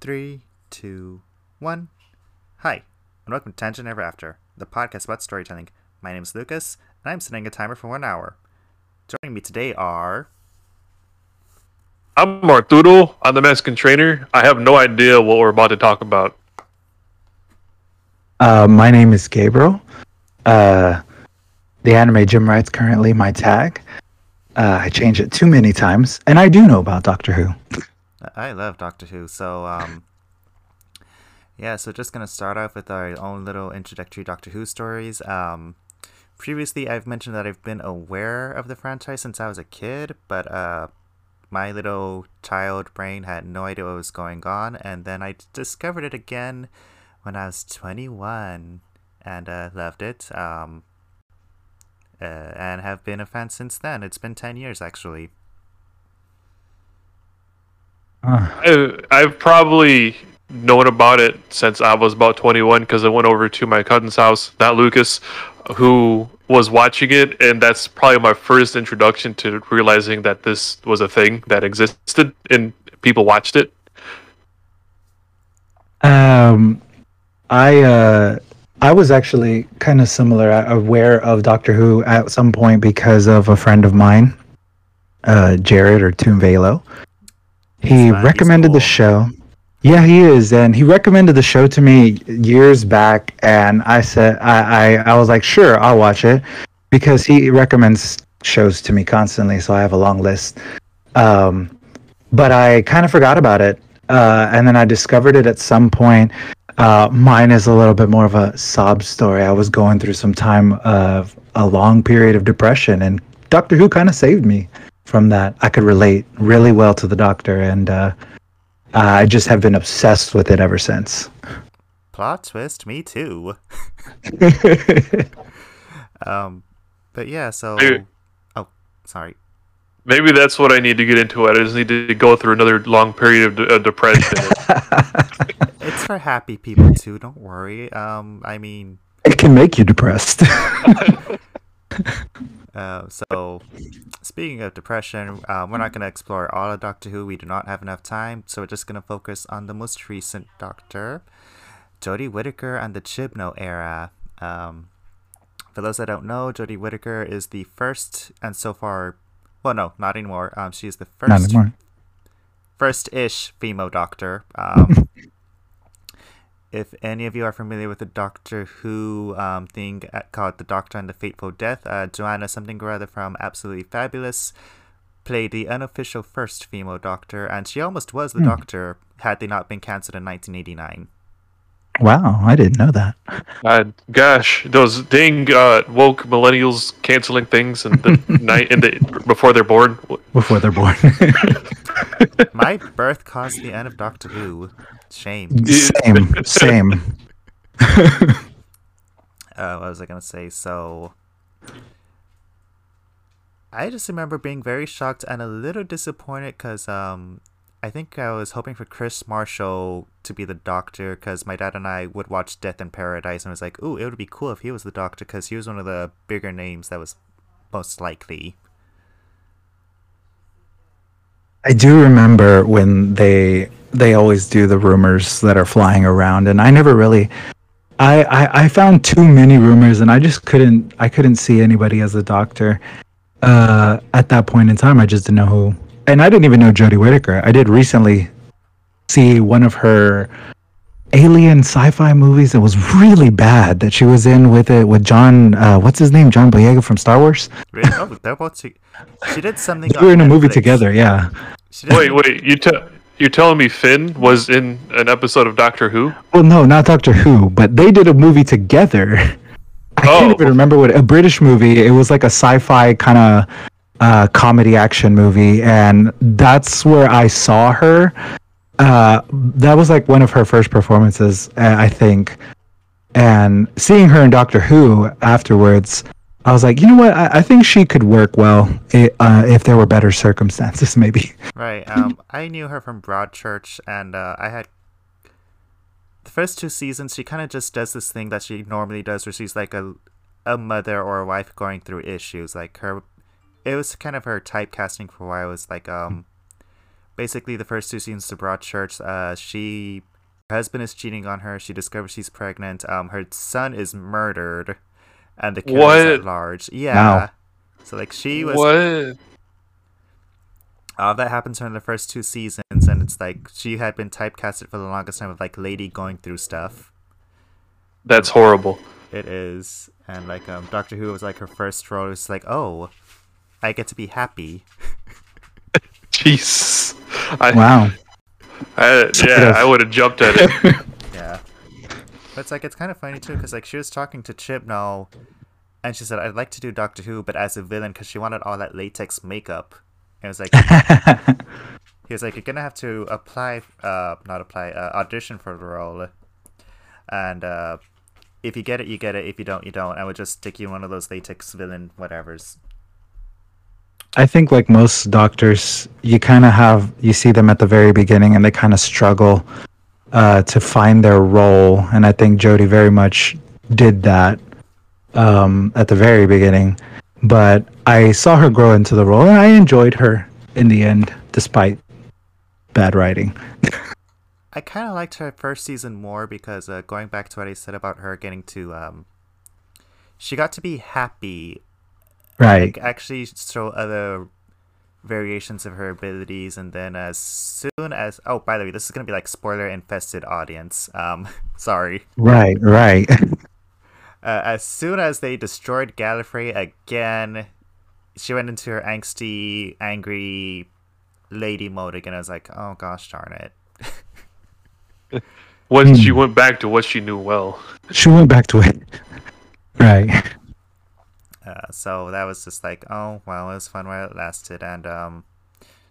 Three, two, one. Hi, and welcome to Tangent Ever After, the podcast about storytelling. My name is Lucas, and I'm setting a timer for one hour. Joining me today are. I'm Arturo. I'm the Mexican trainer. I have no idea what we're about to talk about. Uh, my name is Gabriel. Uh, the anime gym right's currently my tag. Uh, I change it too many times, and I do know about Doctor Who. I love Doctor Who, so um, yeah. So just gonna start off with our own little introductory Doctor Who stories. Um, previously, I've mentioned that I've been aware of the franchise since I was a kid, but uh, my little child brain had no idea what was going on, and then I discovered it again when I was 21 and uh, loved it. Um, uh, and have been a fan since then. It's been 10 years actually. Uh, I, I've probably known about it since I was about 21 because I went over to my cousin's house, not Lucas, who was watching it, and that's probably my first introduction to realizing that this was a thing that existed and people watched it. um, I uh, I was actually kind of similar, uh, aware of Doctor Who at some point because of a friend of mine, uh, Jared or Toon. He recommended cool. the show. Yeah, he is, and he recommended the show to me years back, and I said I, I I was like, sure, I'll watch it because he recommends shows to me constantly, so I have a long list. Um, but I kind of forgot about it, uh, and then I discovered it at some point. Uh, mine is a little bit more of a sob story. I was going through some time of a long period of depression, and Doctor Who kind of saved me from that. I could relate really well to the Doctor, and uh, I just have been obsessed with it ever since. Plot twist, me too. Um, but yeah, so. Dude. Oh, sorry. Maybe that's what I need to get into it. I just need to go through another long period of, de- of depression. It's for happy people too. Don't worry. Um, I mean, it can make you depressed. uh, so speaking of depression, uh, we're not going to explore all of Doctor Who. We do not have enough time, so we're just going to focus on the most recent Doctor, Jodie Whittaker and the Chibnall era. Um, for those that don't know, Jodie Whittaker is the first, and so far, well, no, not anymore. Um, she is the first first-ish female doctor. Um, if any of you are familiar with the Doctor Who um, thing called The Doctor and the Fateful Death, uh, Joanna something or other from Absolutely Fabulous played the unofficial first female Doctor, and she almost was the Hmm. Doctor had they not been cancelled in 1989. Wow, I didn't know that. uh, gosh, those dang uh, woke millennials canceling things in the night in the before they're born. Before they're born. My birth caused the end of Doctor Who. Shame. same, same. uh, what was I gonna say? So, I just remember being very shocked and a little disappointed because um, I think I was hoping for Kris Marshall to be the Doctor because my dad and I would watch Death in Paradise and I was like, "Ooh, it would be cool if he was the Doctor because he was one of the bigger names that was most likely." I do remember when they they always do the rumors that are flying around, and I never really. I, I, I found too many rumors, and I just couldn't I couldn't see anybody as a doctor. Uh, at that point in time, I just didn't know who, and I didn't even know Jodie Whittaker. I did recently see one of her alien sci-fi movies that was really bad that she was in with it with John. Uh, what's his name? John Boyega from Star Wars. Really? Oh, they're both. To- she did something. They were in a movie together. Yeah. Wait, wait, you te- you're telling me Finn was in an episode of Doctor Who? Well, no, not Doctor Who, but they did a movie together. I can't Oh. even remember what a British movie. It was like a sci-fi kind of uh, comedy action movie, and that's where I saw her. Uh, that was like one of her first performances, uh, I think. And seeing her in Doctor Who afterwards, I was like, you know what? I, I think she could work well uh, if there were better circumstances, maybe. Right. Um, I knew her from Broadchurch, and uh, I had the first two seasons. She kind of just does this thing that she normally does, where she's like a a mother or a wife going through issues. Like her, it was kind of her typecasting for why I was like um basically the first two seasons of Broadchurch, uh, she her husband is cheating on her. She discovers she's pregnant. Um, her son is murdered, and the kid is at large. Yeah. Wow. So like she was What? all that happens during the first two seasons, and it's like she had been typecasted for the longest time with like lady going through stuff. That's horrible. It is, and like um, Doctor Who was like her first role. It's like, oh, I get to be happy. Jeez. I, Wow. I, yeah, I would have jumped at it. Yeah. But it's like it's kind of funny too, because like she was talking to Chibnall, and she said, "I'd like to do Doctor Who, but as a villain, because she wanted all that latex makeup." And it was like he was like, "You're gonna have to apply, uh, not apply, uh, audition for the role, and uh, if you get it, you get it. If you don't, you don't. I would just stick you in one of those latex villain whatevers." I think like most doctors, you kind of have you see them at the very beginning and they kind of struggle uh, to find their role, and I think Jodie very much did that um, at the very beginning. But I saw her grow into the role, and I enjoyed her in the end, despite bad writing. I kind of liked her first season more because uh, going back to what I said about her getting to, um, she got to be happy Right. like actually show other variations of her abilities and then as soon as oh by the way this is gonna be like spoiler infested audience um sorry Right. Right. uh, as soon as they destroyed Gallifrey again she went into her angsty angry lady mode again I was like oh gosh darn it When she went back to what she knew well. she went back to it. Right. Uh, so that was just like, oh well, it was fun while it lasted. And um,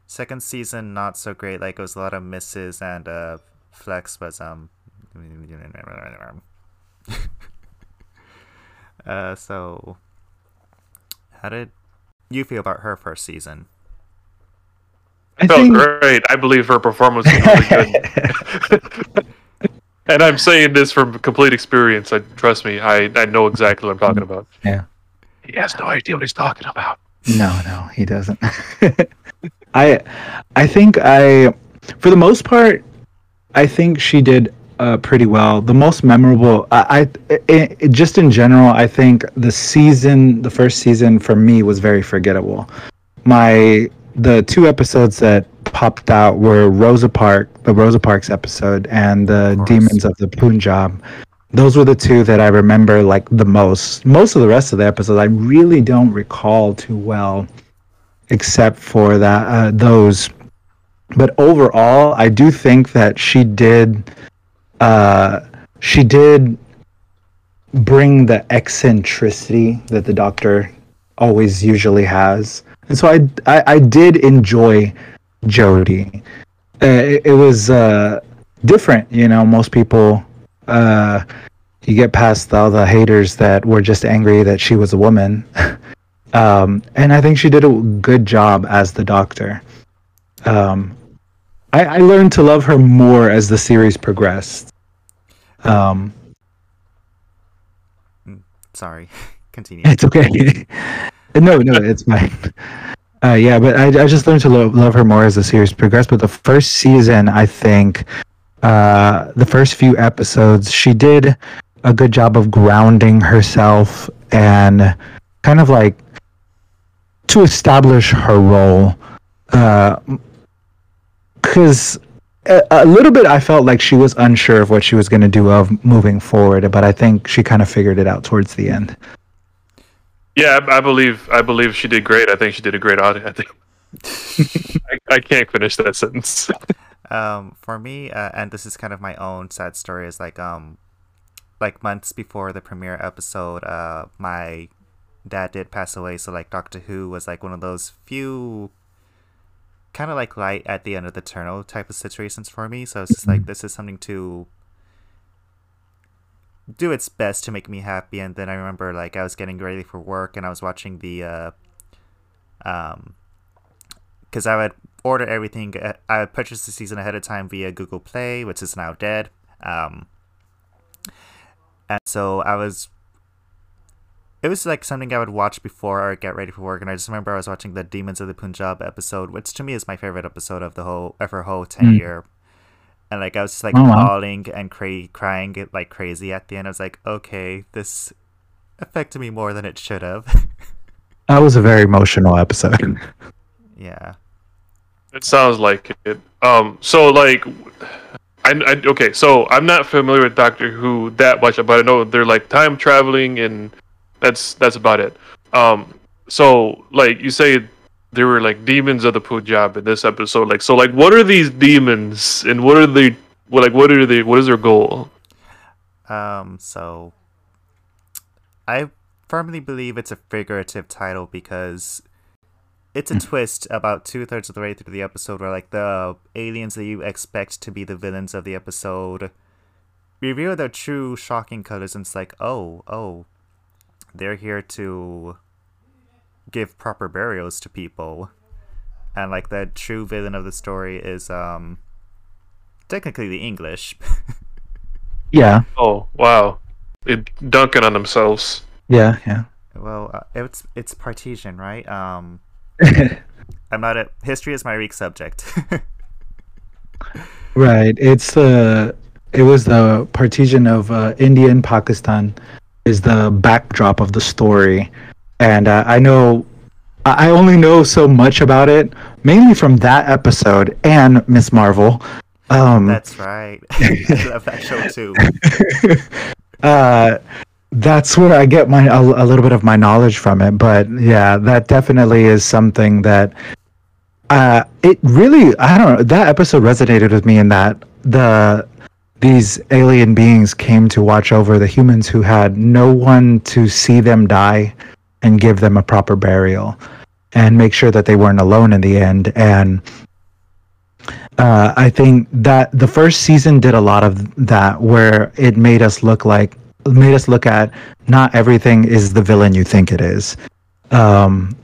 second season not so great. Like it was a lot of misses and uh, Flux was um. uh, so how did you feel about her first season? I Felt think great. I believe her performance was really good. and I'm saying this from complete experience. I trust me. I, I know exactly what I'm talking about. Yeah. He has no idea what he's talking about. No, no, he doesn't. I I think I for the most part I think she did uh, pretty well. The most memorable I, I i i just in general I think the season the first season for me was very forgettable. My the two episodes that popped out were Rosa Park, the Rosa Parks episode and the course. Demons of the Punjab those were the two that I remember like the most. Most of the rest of the episodes I really don't recall too well, except for that uh, those. But overall, I do think that she did, uh, she did bring the eccentricity that the Doctor always usually has, and so I I, I did enjoy Jodie. Uh, it, it was uh, different, you know. Most people uh, you get past all the haters that were just angry that she was a woman. um, and I think she did a good job as the doctor. Um, I, I learned to love her more as the series progressed. Um, Sorry, continue. it's okay. no, no, it's fine. Uh, yeah, but I, I just learned to lo- love her more as the series progressed. But the first season, I think, uh, the first few episodes, she did a good job of grounding herself and kind of like to establish her role. Because a, a little bit, I felt like she was unsure of what she was going to do of moving forward, but I think she kind of figured it out towards the end. Yeah, I, I believe I believe she did great. I think she did a great audit. I think I, I can't finish that sentence. um for me uh, and this is kind of my own sad story is like um like months before the premiere episode uh my dad did pass away. So like doctor who was like one of those few kind of like light at the end of the tunnel type of situations for me. So it's just like this is something to do its best to make me happy. And then i remember like i was getting ready for work and i was watching the uh um because I would order everything. uh, I purchased the season ahead of time via Google Play, which is now dead. Um, and so I was. It was like something I would watch before or get ready for work. And I just remember I was watching the Demons of the Punjab episode, which to me is my favorite episode of the whole of her whole ten Mm. year. And like I was just like Oh, wow. bawling and cra- crying it like crazy at the end. I was like, okay, this affected me more than it should have. That was a very emotional episode. yeah. It sounds like it. Um, so like, I, I okay. So I'm not familiar with Doctor Who that much, but I know they're like time traveling, and that's that's about it. Um, so like you say, there were like demons of the Punjab in this episode. Like, so like, what are these demons, and what are they? What like, what are they? What is their goal? Um, so I firmly believe it's a figurative title because it's a twist about two thirds of the way through the episode where like the aliens that you expect to be the villains of the episode reveal their true shocking colors and it's like, oh, oh, they're here to give proper burials to people. And like the true villain of the story is um technically the English. yeah, Oh wow, it dunking on themselves. yeah, yeah. Well, uh, it's it's Partition, right? Um, I'm not a history is my weak subject. Right. It's the it was the partition of uh, India and Pakistan is the backdrop of the story, and uh, I know I I only know so much about it mainly from that episode and Ms. Marvel. Um, That's right. I love that show too. uh, that's where I get my a, a little bit of my knowledge from it. But yeah, that definitely is something that uh, it really I don't know. That episode resonated with me in that the these alien beings came to watch over the humans who had no one to see them die and give them a proper burial and make sure that they weren't alone in the end and uh, I think that the first season did a lot of that, where it made us look like, made us look at not everything is the villain you think it is, um,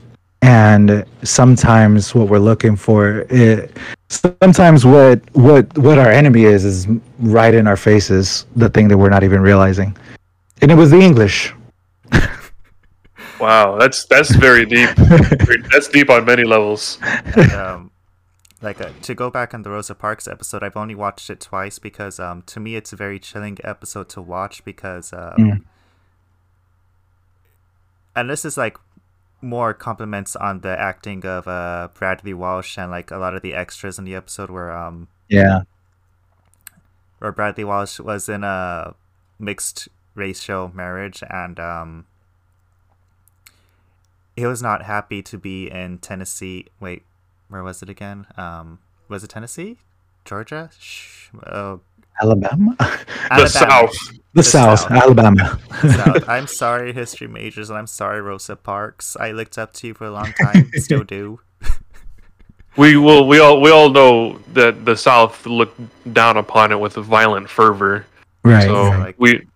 and sometimes what we're looking for, it, sometimes what what what our enemy is is right in our faces, the thing that we're not even realizing, and it was the English. Wow, that's that's very deep. that's deep on many levels. Um, like uh, to go back on the Rosa Parks episode, I've only watched it twice because um, to me it's a very chilling episode to watch because um, Mm. and this is like more compliments on the acting of uh, Bradley Walsh and like a lot of the extras in the episode where um Yeah, where Bradley Walsh was in a mixed racial marriage and um he was not happy to be in Tennessee. Wait, where was it again? Um was it Tennessee? Georgia? Shh. Oh, Alabama, The South. the, The South, South. Alabama. South. I'm sorry, history majors, and I'm sorry, Rosa Parks. I looked up to you for a long time, still do. We will. We all. We all know that the South looked down upon it with a violent fervor. Right. So. Like- we.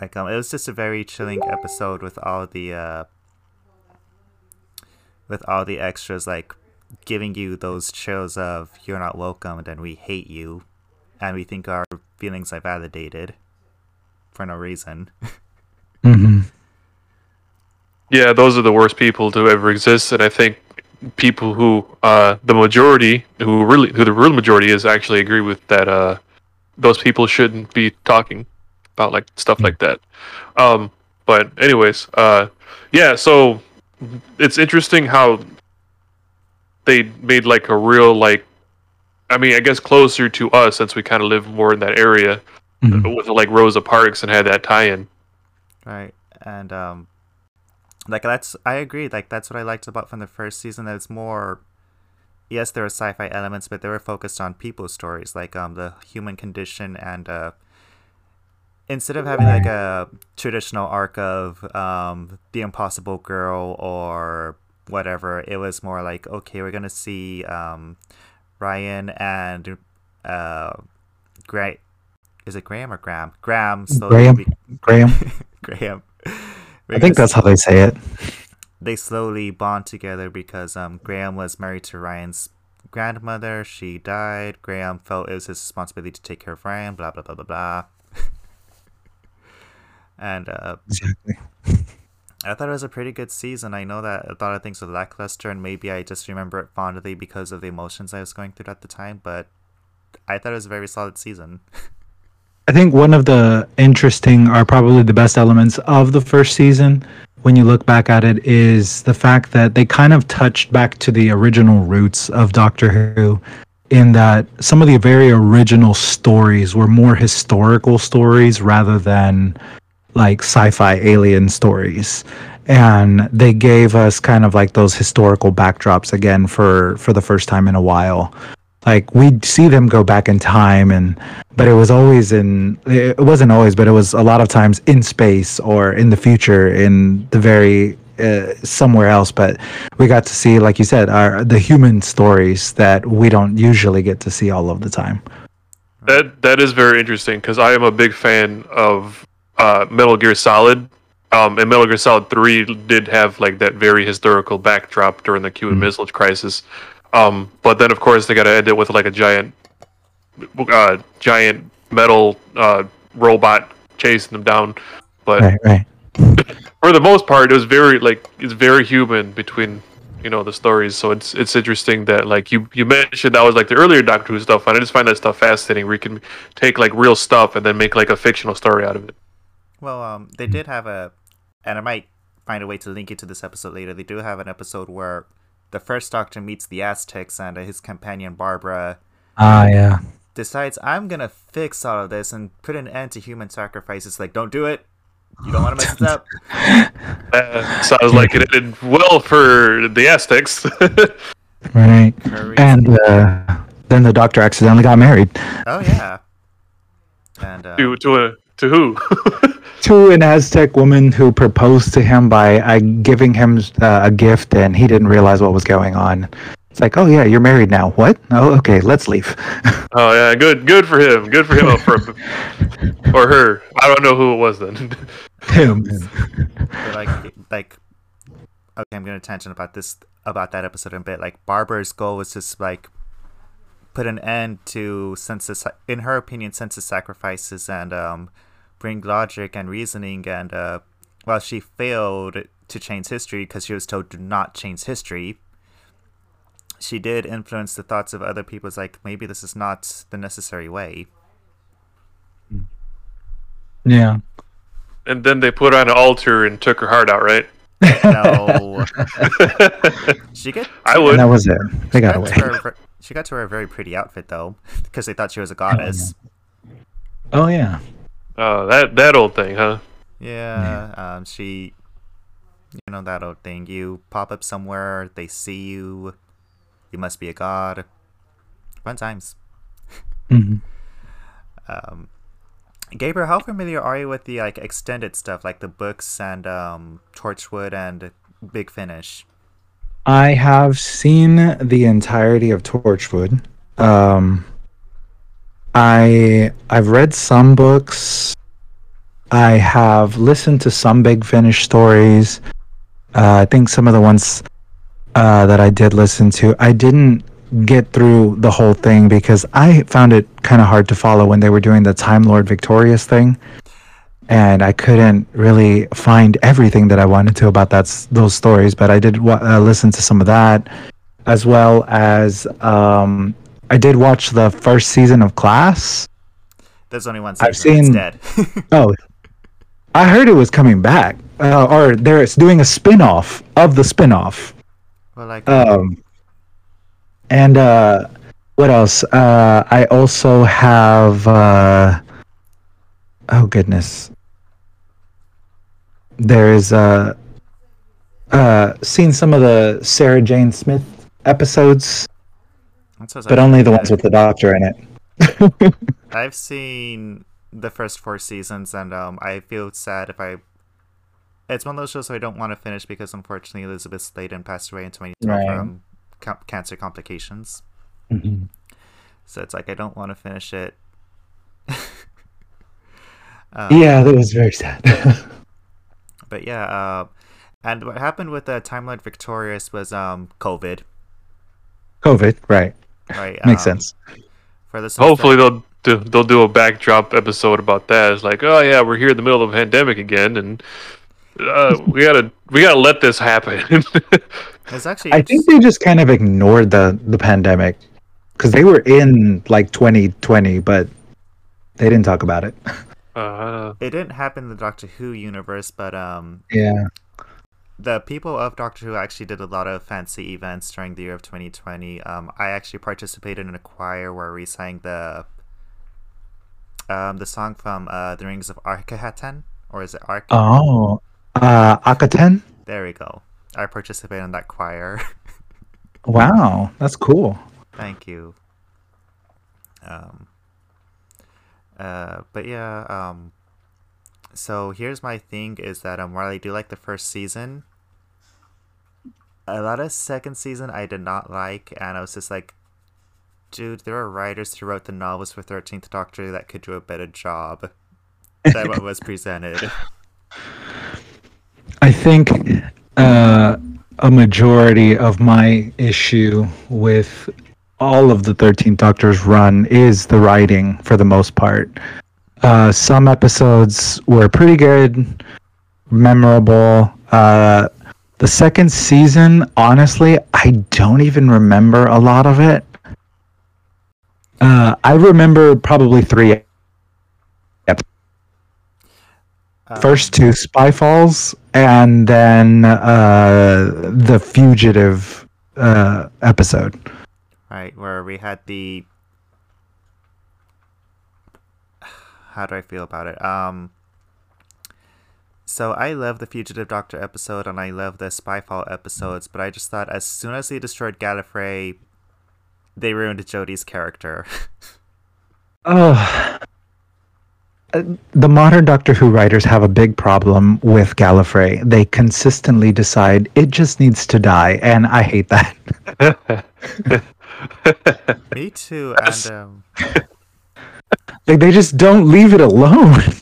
Like um, it was just a very chilling episode with all the uh, with all the extras, like giving you those chills of "you're not welcome" and we hate you, and we think our feelings are validated for no reason. hmm Yeah, those are the worst people to ever exist, and I think people who, uh, the majority, who really, who the real majority is, actually agree with that. Uh, those people shouldn't be talking about like stuff like that. Um, but anyways, uh, yeah. So it's interesting how they made like a real like, I mean, I guess closer to us since we kind of live more in that area Mhm. with like Rosa Parks and had that tie-in. right and um like that's i agree like that's what i liked about from the first season that it's more yes there are sci-fi elements but they were focused on people stories like um the human condition and uh instead of having like a traditional arc of um the impossible girl or whatever it was more like okay we're gonna see um ryan and uh is it graham or graham graham slowly Graham. be- Graham. Graham. I think that's how they say it. they slowly bond together because um Graham was married to Ryan's grandmother. She died. Graham felt it was his responsibility to take care of Ryan. Blah blah blah blah blah. And uh, Exactly. I thought it was a pretty good season. I know that a lot of things were lackluster, and maybe I just remember it fondly because of the emotions I was going through at the time. But I thought it was a very solid season. I think one of the interesting or probably the best elements of the first season when you look back at it is the fact that they kind of touched back to the original roots of Doctor Who in that some of the very original stories were more historical stories rather than like sci-fi alien stories. And they gave us kind of like those historical backdrops again for for the first time in a while. Like we'd see them go back in time and but it was always in it wasn't always but it was a lot of times in space or in the future in the very uh, somewhere else. But we got to see like you said our the human stories that we don't usually get to see all of the time. That that is very interesting because I am a big fan of uh, Metal Gear Solid. Um, and Metal Gear Solid Three did have like that very historical backdrop during the Cuban Mhm. Missile Crisis. Um, but then of course they got to end it with like a giant, uh, giant metal uh, robot chasing them down. But right right for the most part, it was very like it's very human between you know the stories. So it's it's interesting that like you you mentioned that was like the earlier Doctor Who stuff, and I just find that stuff fascinating. Where you can take like real stuff and then make like a fictional story out of it. Well, um, they did have a, and I might find a way to link it to this episode later. They do have an episode where the first Doctor meets the Aztecs, and uh, his companion Barbara ah yeah decides, "I'm gonna fix all of this and put an end to human sacrifices." Like, don't do it. You don't want to mess it up. Uh, sounds like it ended well for the Aztecs. right For a reason. and uh, then the doctor accidentally got married oh yeah. And uh, to to a, to who? to an Aztec woman who proposed to him by uh, giving him uh, a gift, and he didn't realize what was going on. It's like, oh yeah, you're married now. What? Oh, okay, let's leave. oh yeah, good good for him. Good for him. For or her. I don't know who it was then. him. like like okay i'm gonna tangent about this about that episode in a bit like barbara's goal was just like put an end to census in her opinion census sacrifices and um bring logic and reasoning and uh well she failed to change history because she was told do not change history she did influence the thoughts of other people it's like maybe this is not the necessary way Yeah. and then they put her on an altar and took her heart out, right? no she get I And would. that was it. They got got away. to wear a she got to wear a very pretty outfit though, because they thought she was a goddess. Oh yeah. Oh, that that old thing, huh? Yeah, um, she, you know that old thing. You pop up somewhere, they see you, you must be a god. Fun times. hmm Um, Gabriel, how familiar are you with the like extended stuff, like the books and um, Torchwood and Big Finish? I have seen the entirety of Torchwood. Um, I I've read some books. I have listened to some Big Finish stories. Uh, I think some of the ones uh, that I did listen to, I didn't get through the whole thing because I found it kind of hard to follow when they were doing the Time Lord Victorious thing, and I couldn't really find everything that I wanted to about that those stories. But I did uh, listen to some of that, as well as um, I did watch the first season of Class. There's only one season. I've seen- It's dead. Oh, I heard it was coming back, uh, or they're doing a spin-off of the spin-off. well, like Um, and uh, what else? Uh, I also have. Uh, oh goodness. There's uh, uh, seen some of the Sarah Jane Smith episodes, that's what I but only the ones with the Doctor in it. I've seen the first four seasons, and um, I feel sad if I. It's one of those shows I don't want to finish because unfortunately Elizabeth Sladen passed away in 2012 Right. from ca- cancer complications. Mhm. So it's like I don't want to finish it. um, Yeah, that was very sad. But yeah, uh, and what happened with the Time Lord Victorious was um COVID, COVID, right? Right? Makes Um, sense. For the Hopefully they'll do, they'll do a backdrop episode about that. It's like, oh yeah, we're here in the middle of a pandemic again, and uh, we gotta we gotta let this happen. It's actually I think they just kind of ignored the the pandemic because they were in like 2020, but they didn't talk about it. uh, it didn't happen in the Doctor Who universe, but um, Yeah. The people of Doctor Who actually did a lot of fancy events during the year of 2020. Um, I actually participated in a choir where we sang the um the song from uh the Rings of Arkahatan, or is it Ark? Oh, uh, Akhaten. There we go. I participated in that choir. Wow, that's cool. Thank you. Um. Uh, but yeah. Um. So here's my thing: is that um, while I do like the first season, a lot of second season I did not like, and I was just like, dude, there are writers who wrote the novels for Thirteenth Doctor that could do a better job than what was presented. I think uh, a majority of my issue with all of the 13th Doctor's run is the writing for the most part. Uh, some episodes were pretty good, memorable. Uh, the second season, honestly, I don't even remember a lot of it. Uh, I remember probably three first two Spyfalls and then uh the fugitive uh episode. Right where we had the how do i feel about it? Um so i love the fugitive doctor episode and i love the spyfall episodes but i just thought as soon as they destroyed gallifrey they ruined jodie's character. Oh Uh, the modern doctor who writers have a big problem with gallifrey. They consistently decide it just needs to die and i hate that. Me too and um like they just don't leave it alone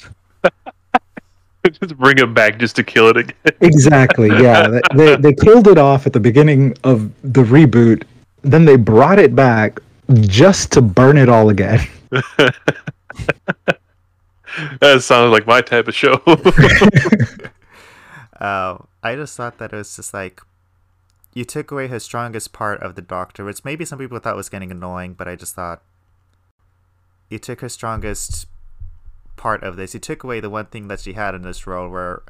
just bring it back just to kill it again. exactly yeah they, they, they killed it off at the beginning of the reboot then they brought it back just to burn it all again that sounds like my type of show. uh, i just thought that it was just like you took away her strongest part of the doctor which maybe some people thought was getting annoying but i just thought you took her strongest part of this He took away the one thing that she had in this role where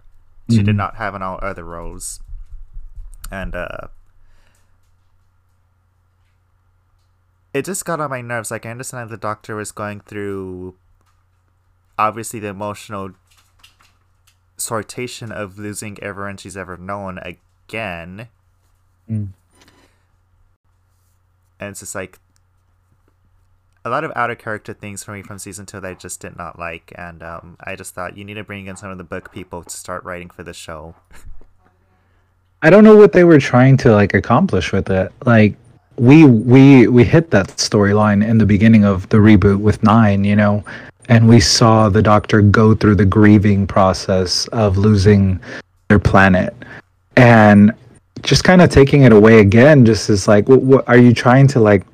she did Mhm. not have in all other roles and uh it just got on my nerves like i understand the doctor was going through obviously the emotional sortation of losing everyone she's ever known again Mm. and it's just like a lot of out of character things for me from season two that I just did not like, and um, I just thought you need to bring in some of the book people to start writing for the show. I don't know what they were trying to like accomplish with it. Like we we we hit that storyline in the beginning of the reboot with 9, you know, and we saw the doctor go through the grieving process of losing their planet. And just kind of taking it away again just is like what, what are you trying to like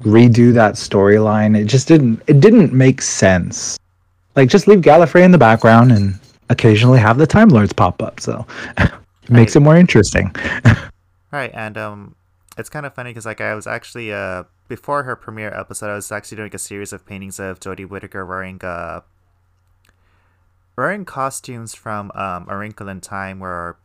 redo that storyline? It just didn't it didn't make sense. Like just leave Gallifrey in the background and occasionally have the Time Lords pop up. So it makes it more interesting. Right, and um, it's kind of funny because like I was actually uh before her premiere episode, I was actually doing a series of paintings of Jodie Whittaker wearing uh wearing costumes from um A Wrinkle in Time where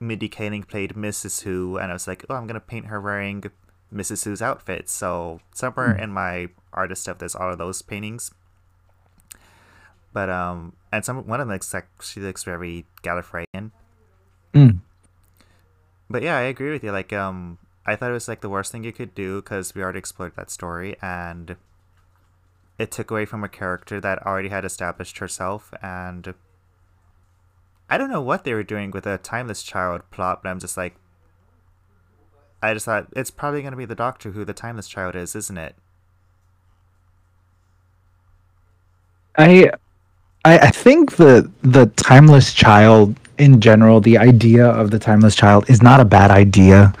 Mindy Kaling played Mrs. Who, and I was like, oh, I'm gonna paint her wearing Mrs. Who's outfit. So somewhere in my artist stuff, there's all of those paintings. But um, and some one of them looks like she looks very Gallifreyan. Mm. But yeah, I agree with you. Like, um, I thought it was like the worst thing you could do because we already explored that story, and it took away from a character that already had established herself. And I don't know what they were doing with a timeless child plot, but I'm just like, I just thought it's probably gonna be the Doctor who the timeless child is, isn't it? I, I I think the the timeless child in general, the idea of the timeless child is not a bad idea,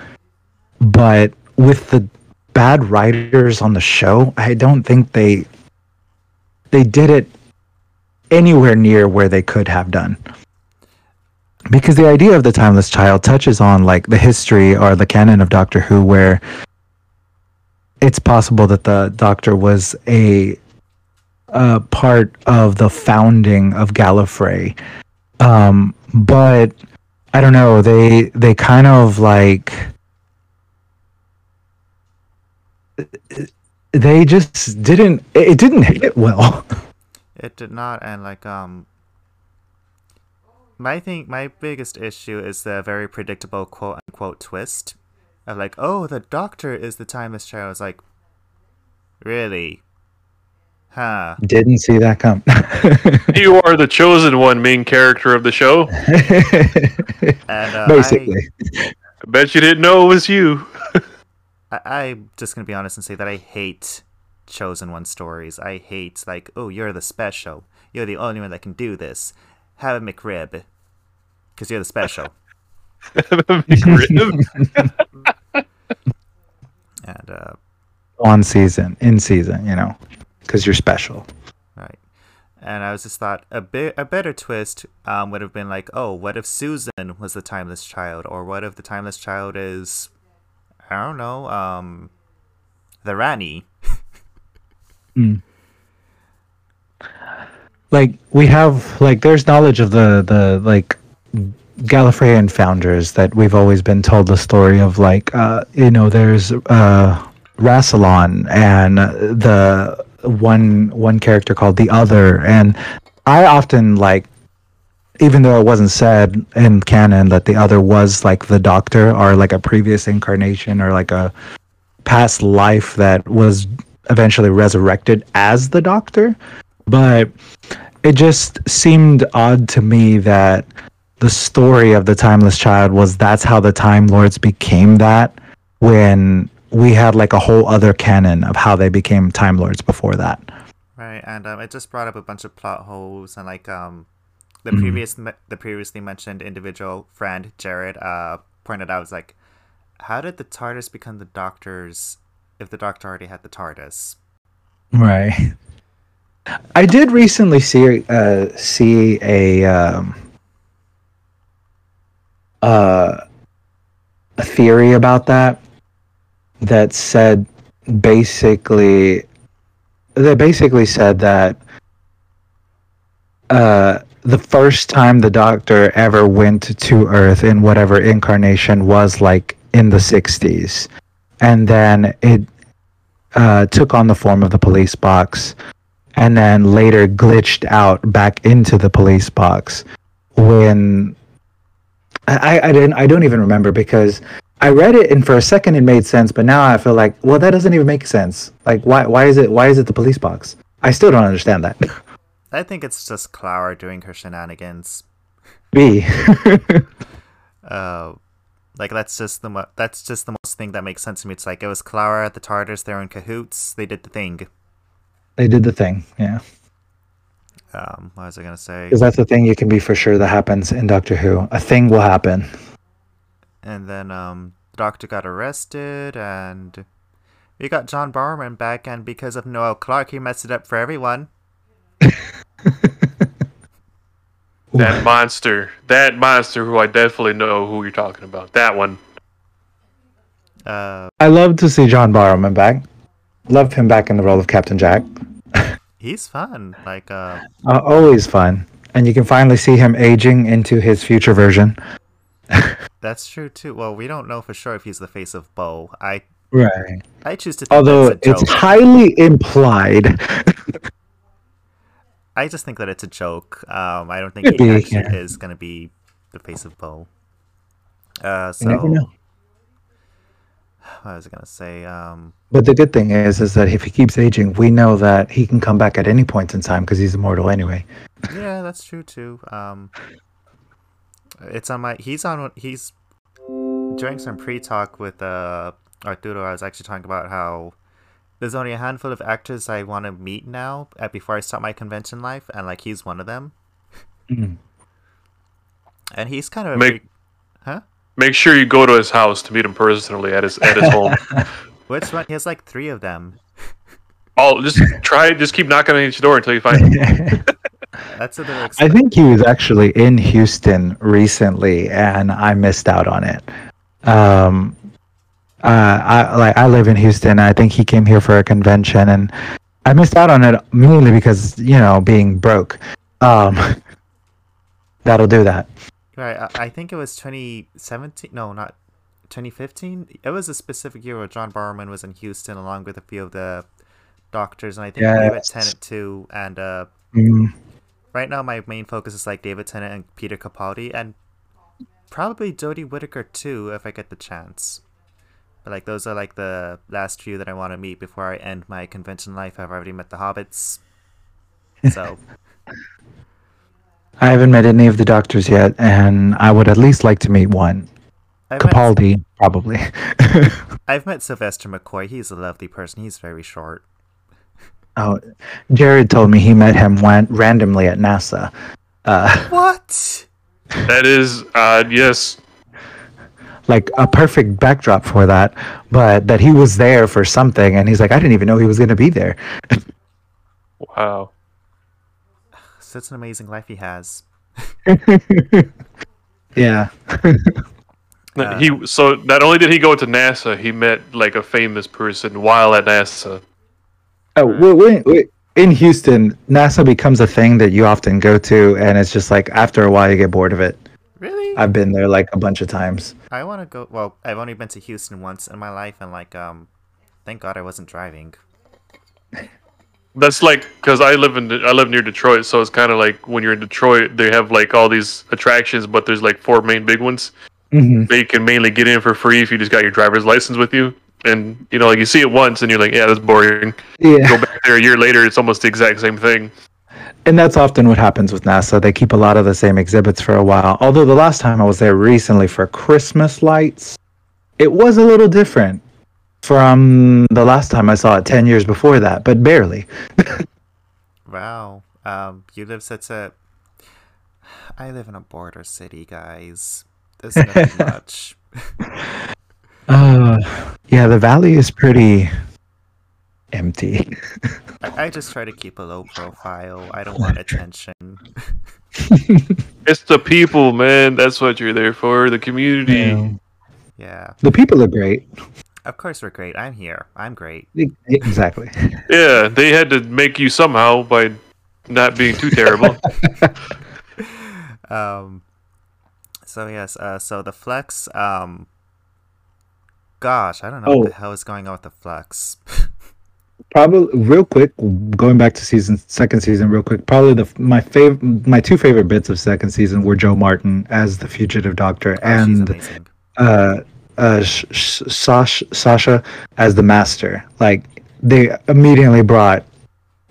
but with the bad writers on the show, I don't think they they did it anywhere near where they could have done. Because the idea of the timeless child touches on like the history or the canon of Doctor Who where it's possible that the doctor was a uh, part of the founding of Gallifrey. Um, but I don't know, they they kind of like they just didn't it didn't hit well. It did not, and like um, my thing, my biggest issue is the very predictable quote unquote twist of like, oh, the Doctor is the timeless child. It's like, really, huh? Didn't see that come. You are the chosen one, main character of the show. And uh, Basically. I bet you didn't know it was you. I, I'm just gonna be honest and say that I hate chosen one stories. I hate like, oh, you're the special. You're the only one that can do this. Have a McRib, because you're the special. McRib. and uh, on season, in season, you know, because you're special. Right. And I was just thought a bit a better twist um, would have been like, oh, what if Susan was the timeless child, or what if the timeless child is, I don't know, um, the Rani. like we have like there's knowledge of the the like Gallifreyan founders that we've always been told the story of like uh you know there's uh Rassilon and the one one character called the other. And I often like even though it wasn't said in canon that the other was like the doctor or like a previous incarnation or like a past life that was eventually resurrected as the doctor but it just seemed odd to me that the story of the timeless child was that's how the time lords became that when we had like a whole other canon of how they became time lords before that Right, and um, it just brought up a bunch of plot holes and like um, the Mhm. previous the previously mentioned individual friend Jared uh pointed out was like, how did the TARDIS become the Doctor's if the Doctor already had the TARDIS? right i did recently see uh see a um uh a theory about that that said basically they basically said that uh the first time the doctor ever went to earth in whatever incarnation was like in the 60s and then it uh, took on the form of the police box and then later glitched out back into the police box when I, I didn't I don't even remember because I read it and for a second it made sense, but now I feel like well that doesn't even make sense. Like why why is it why is it the police box? I still don't understand that. I think it's just Clara doing her shenanigans. B. Uh, like that's just the mo- that's just the most thing that makes sense to me. It's like it was Clara at the TARDIS, They're in cahoots. They did the thing. They did the thing, yeah. Um, what was I gonna say? Because that's the thing you can be for sure that happens in Doctor Who. A thing will happen. And then um, the Doctor got arrested, and we got John Barrowman back. And because of Noel Clarke, he messed it up for everyone. That monster. That monster who I definitely know who you're talking about. That one. Uh, I love to see John Barrowman back. Love him back in the role of Captain Jack. he's fun. Like uh, Uh, always fun. And you can finally see him aging into his future version. that's true too. Well, we don't know for sure if he's the face of Boe. I Right. I choose to think Although it's highly implied. I just think that it's a joke. Um, I don't think Could he be, actually yeah. is gonna be the face of Boe. Uh, so know. what was gonna say? Um, But the good thing is, is that if he keeps aging, we know that he can come back at any point in time because he's immortal anyway. yeah, that's true too. Um, it's on my. He's on. He's during some pre-talk with uh Arturo. I was actually talking about how there's only a handful of actors I want to meet now uh, before I start my convention life, and like he's one of them. Mm. And he's kind of a Make- freak- huh? Make sure you go to his house to meet him personally at his at his home. Which one? He has like three of them. All just try just keep knocking on each door until you find it. That's what they're I think he was actually in Houston recently, and I missed out on it. Um, uh, I like I live in Houston. I think he came here for a convention, and I missed out on it mainly because you know being broke. Um, that'll do that. Right, I, I think it was 2017. No, not 2015. It was a specific year where John Barrowman was in Houston along with a few of the doctors, and I think David Tennant too. And uh, Mm, right now, my main focus is like David Tennant and Peter Capaldi, and probably Jodie Whittaker too, if I get the chance. But like those are like the last few that I want to meet before I end my convention life. I've already met the hobbits, so I haven't met any of the doctors yet, and I would at least like to meet one. I've met, Capaldi, probably. I've met Sylvester McCoy. He's a lovely person. He's very short. oh, Jared told me he met him when, randomly at NASA. Uh, What? that is odd. Yes. like a perfect backdrop for that, but that he was there for something, and he's like, I didn't even know he was going to be there. Wow. Such an amazing life he has. Yeah. Uh, he so not only did he go to NASA, he met like a famous person while at NASA. Oh, wait, wait, wait. In Houston, NASA becomes a thing that you often go to, and it's just like after a while you get bored of it. Really? I've been there like a bunch of times. I want to go. Well, I've only been to Houston once in my life, and like, um, thank God I wasn't driving. That's like because I live in I live near Detroit, so it's kind of like when you're in Detroit, they have like all these attractions, but there's like four main big ones. hmm that you can mainly get in for free if you just got your driver's license with you. And you know, like you see it once, and you're like, "Yeah, that's boring." Yeah. Go back there a year later, it's almost the exact same thing. And that's often what happens with NASA. They keep a lot of the same exhibits for a while. Although the last time I was there recently for Christmas lights, it was a little different from the last time I saw it 10 years before that, but barely. Wow. Um, you live such a. I live in a border city, guys. There's nothing much. Uh, yeah, the valley is pretty empty. I, I just try to keep a low profile. I don't want attention. It's the people, man. That's what you're there for. The community. Yeah. Yeah. The people are great. Of course we're great. I'm here. I'm great. Exactly. Yeah, they had to make you somehow by not being too terrible. Um. So yes. Uh. So the Flux. Um. Gosh, I don't know what Oh. the hell is going on with the Flux. Probably real quick, going back to season second season, real quick. Probably the my favorite, my two favorite bits of second season were Jo Martin as the fugitive doctor Oh, and uh, uh, Sh- Sh- Sash- Sacha as the master. Like they immediately brought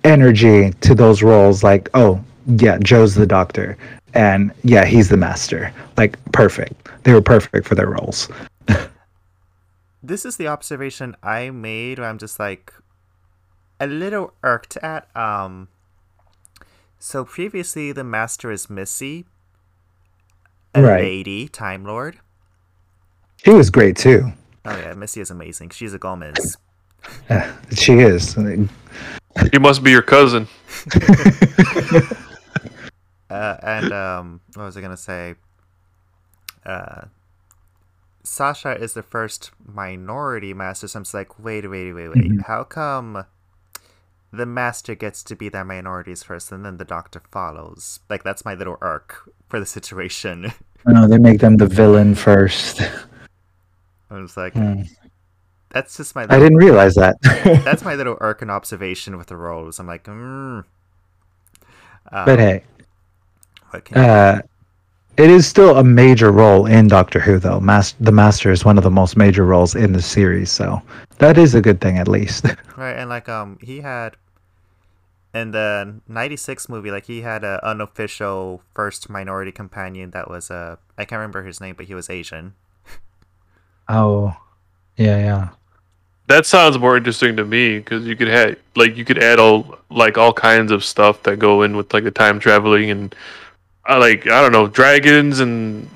energy to those roles. Like, oh yeah, Jo's the doctor, and yeah, he's the master. Like perfect. They were perfect for their roles. this is the observation I made where I'm just like a little irked at. Um so previously the master is Missy, a Right. lady, Time Lord. She was great too. Oh yeah, Missy is amazing. She's a Gomez. Uh, she is. he must be your cousin. Uh, and um what was I gonna say? Uh Sacha is the first minority master, so I'm just like, wait, wait, wait, wait. Mhm. How come the master gets to be their minorities first and then the doctor follows? Like that's my little arc for the situation. No, they make them the villain first. I was like, Hmm. that's just my Little, I didn't realize that. that's my little arc and observation with the roles. I'm like, mm. Um, but hey, what can uh, it is still a major role in Doctor Who, though. Mas- the Master is one of the most major roles in the series, so that is a good thing, at least. Right, and like um he had in the '96 movie, like he had an unofficial first minority companion that was uh I can't remember his name, but he was Asian. Oh, yeah, yeah. That sounds more interesting to me because you could have like you could add all like all kinds of stuff that go in with like the time traveling and uh, like I don't know dragons and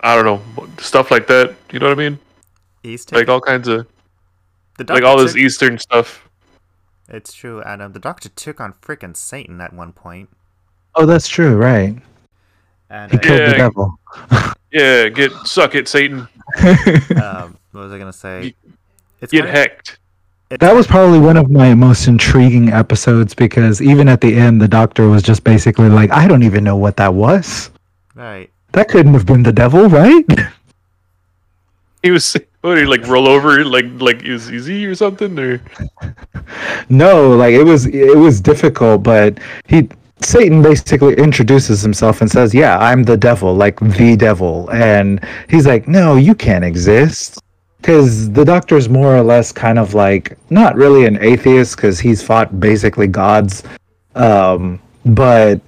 I don't know stuff like that. You know what I mean? He's Like all kinds of the like all this took- Eastern stuff. It's true, and um, the Doctor took on freaking Satan at one point, Oh, that's true, right? and He uh, killed the devil. Yeah, get suck it, Satan. um, what was I gonna say? It's Get kinda- hecked. That was probably one of my most intriguing episodes because even at the end, the doctor was just basically like, I don't even know what that was. right. That couldn't have been the devil, right? He was what did he like roll over like like is easy or something or no, like it was it was difficult, but he Satan basically introduces himself and says, "Yeah, I'm the devil, like the devil." And he's like, "No, you can't exist." Cuz the doctor's more or less kind of like not really an atheist cuz he's fought basically gods um but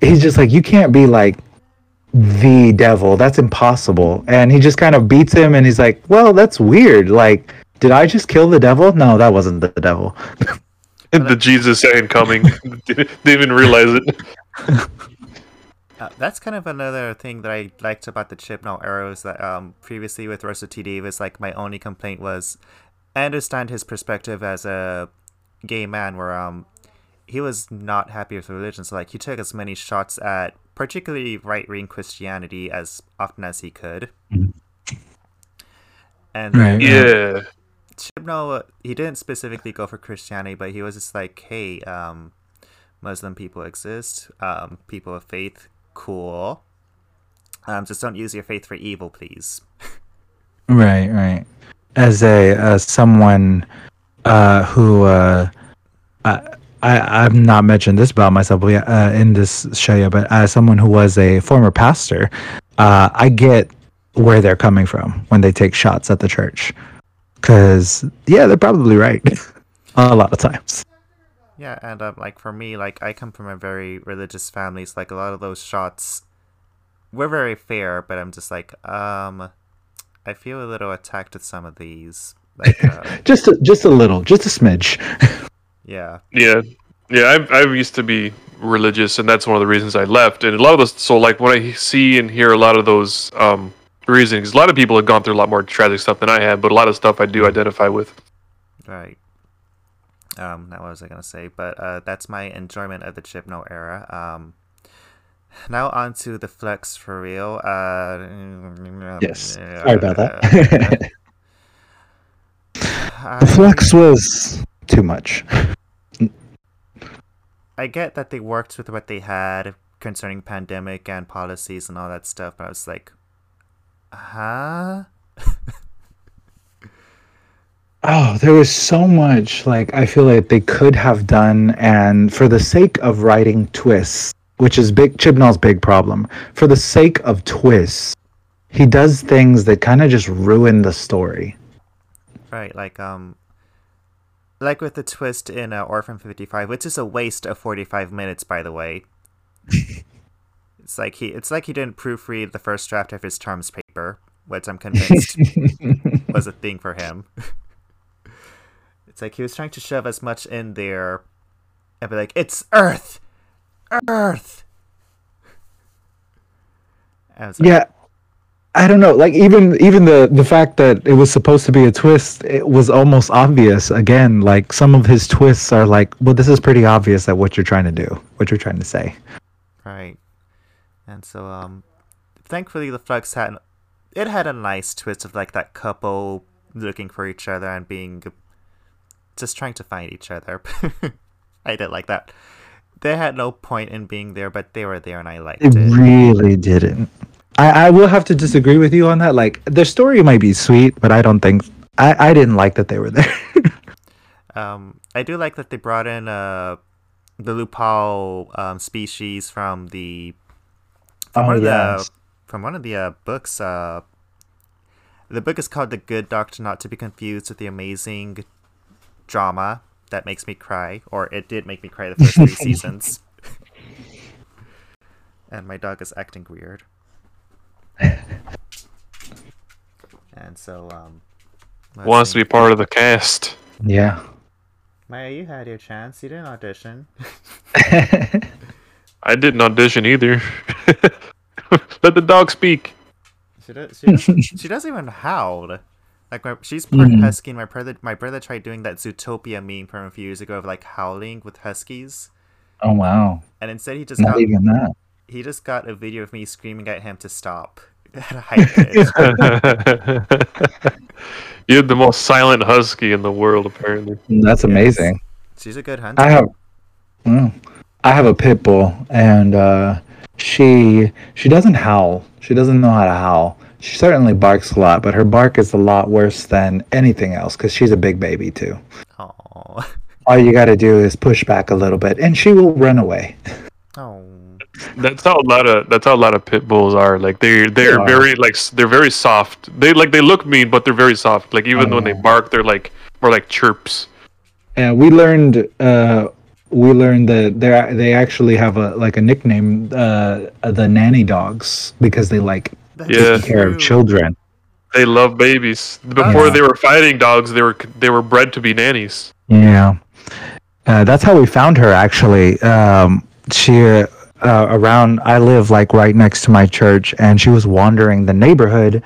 he's just like you can't be like the devil. That's impossible. And he just kind of beats him and he's like, "Well, that's weird. Like did I just kill the devil? No, that wasn't the devil." the Jesus hand coming. didn't, didn't even realize it. Uh, that's kind of another thing that I liked about the Chibnall arrows that um, previously with Russell T Davies, like my only complaint was I understand his perspective as a gay man where um he was not happy with religion, so like he took as many shots at particularly right wing Christianity as often as he could. Mhm. And Right. Yeah. Chibnall, he didn't specifically go for Christianity, but he was just like, hey, um, Muslim people exist, um, people of faith, cool. Um, just don't use your faith for evil, please. Right, right. As a as someone uh, who uh, I, I I've not mentioned this about myself uh, in this show but as someone who was a former pastor, uh, I get where they're coming from when they take shots at the church. Because yeah, they're probably right a lot of times. Yeah, and um, like for me, like I come from a very religious family, so like a lot of those shots were very fair, but I'm just like, um, I feel a little attacked with some of these. Like, uh, Just a, just a little, just a smidge. yeah, Yeah. Yeah, I I used to be religious and that's one of the reasons I left. And a lot of those so like when I see and hear a lot of those um reasons, a lot of people have gone through a lot more tragic stuff than I have, but a lot of stuff I do identify with. right. Um, now what was I gonna say? But uh, that's my enjoyment of the Chibnall era. Um, now on to the Flux for real. Uh, Yes. Sorry about that. I- the Flux was too much. I get that they worked with what they had concerning pandemic and policies and all that stuff, but I was like, huh? Oh, there was so much like I feel like they could have done, and for the sake of writing twists, which is big Chibnall's big problem, for the sake of twists, he does things that kind of just ruin the story. Right, like um, like with the twist in uh, Orphan Fifty Five, which is a waste of forty five minutes, by the way. it's like he, it's like he didn't proofread the first draft of his terms paper, which I'm convinced was a thing for him. it's like he was trying to shove as much in there, and be like, "It's Earth, Earth." Like, yeah, I don't know. Like even even the the fact that it was supposed to be a twist, it was almost obvious. Again, like some of his twists are like, well, this is pretty obvious that what you're trying to do, what you're trying to say. Right. And so um thankfully the flux had it had a nice twist of like that couple looking for each other and being just trying to find each other. I did like that. They had no point in being there, but they were there and I liked It it. really didn't. I, I will have to disagree with you on that. Like their story might be sweet, but I don't think I, I didn't like that they were there. Um I do like that they brought in uh the Lupari um, species from the from Oh, one of yes. the from one of the uh, books. Uh, the book is called The Good Doctor, not to be confused with the amazing drama that makes me cry, or it did make me cry the first three seasons. and my dog is acting weird. and so, um, Wants to be part of the cast. yeah. Maya, you had your chance. You didn't audition. I didn't audition either. Let the dog speak. She does. She doesn't, she doesn't even howl. Like my, she's part Mhm. husky, and my brother my brother tried doing that Zootopia meme from a few years ago of like howling with huskies, Oh wow. and instead he just Not got even that. he just got a video of me screaming at him to stop at a high pitch. You're the most silent husky in the world, apparently. That's amazing. She's a good hunter. I have, mm, I have a pit bull, and uh, she she doesn't howl. She doesn't know how to howl. She certainly barks a lot, but her bark is a lot worse than anything else because she's a big baby too. Oh, All you got to do is push back a little bit, and she will run away. oh, That's how a lot of that's how a lot of pit bulls are. Like they they're are. very like they're very soft. They like they look mean, but they're very soft. Like even when they Oh. bark, they're like more like chirps. And we learned, uh, we learned that they they actually have a like a nickname, uh, the nanny dogs, because they like that's Yeah. take care of children. They love babies. Before Yeah. they were fighting dogs, they were they were bred to be nannies. Yeah, uh, that's how we found her. Actually, um, she uh, around. I live like right next to my church, and she was wandering the neighborhood,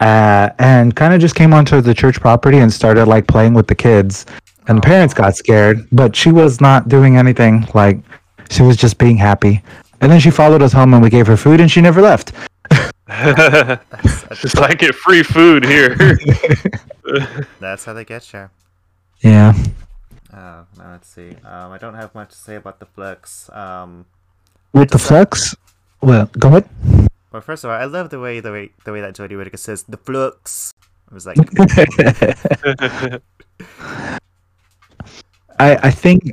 uh, and kind of just came onto the church property and started like playing with the kids. And the parents got scared, but she was not doing anything. Like she was just being happy. And then she followed us home, and we gave her food, and she never left. That's, that's, Just like get free food here. that's how they get you. Yeah. Oh, now let's see. Um, I don't have much to say about the Flux. Um, With the flux. Well, go ahead. well, first of all, I love the way the way the way that Jodie Whittaker says the Flux. It was like, I I think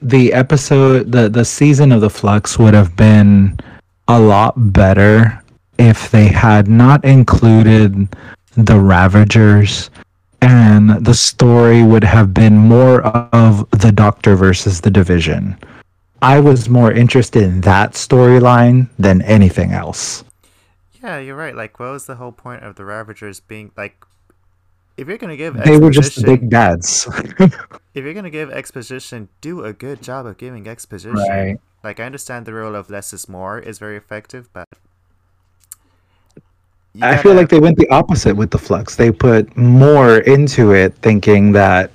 the episode the the season of the flux would have been a lot better if they had not included the ravagers and the story would have been more of the doctor versus the division i was more interested in that storyline than anything else yeah, you're right. Like, what was the whole point of the Ravagers being like? If you're gonna give they were just big dads if you're gonna give exposition, do a good job of giving exposition. Right. Like I understand the rule of less is more is very effective, but I feel like they went the opposite with the flux. They put more into it, thinking that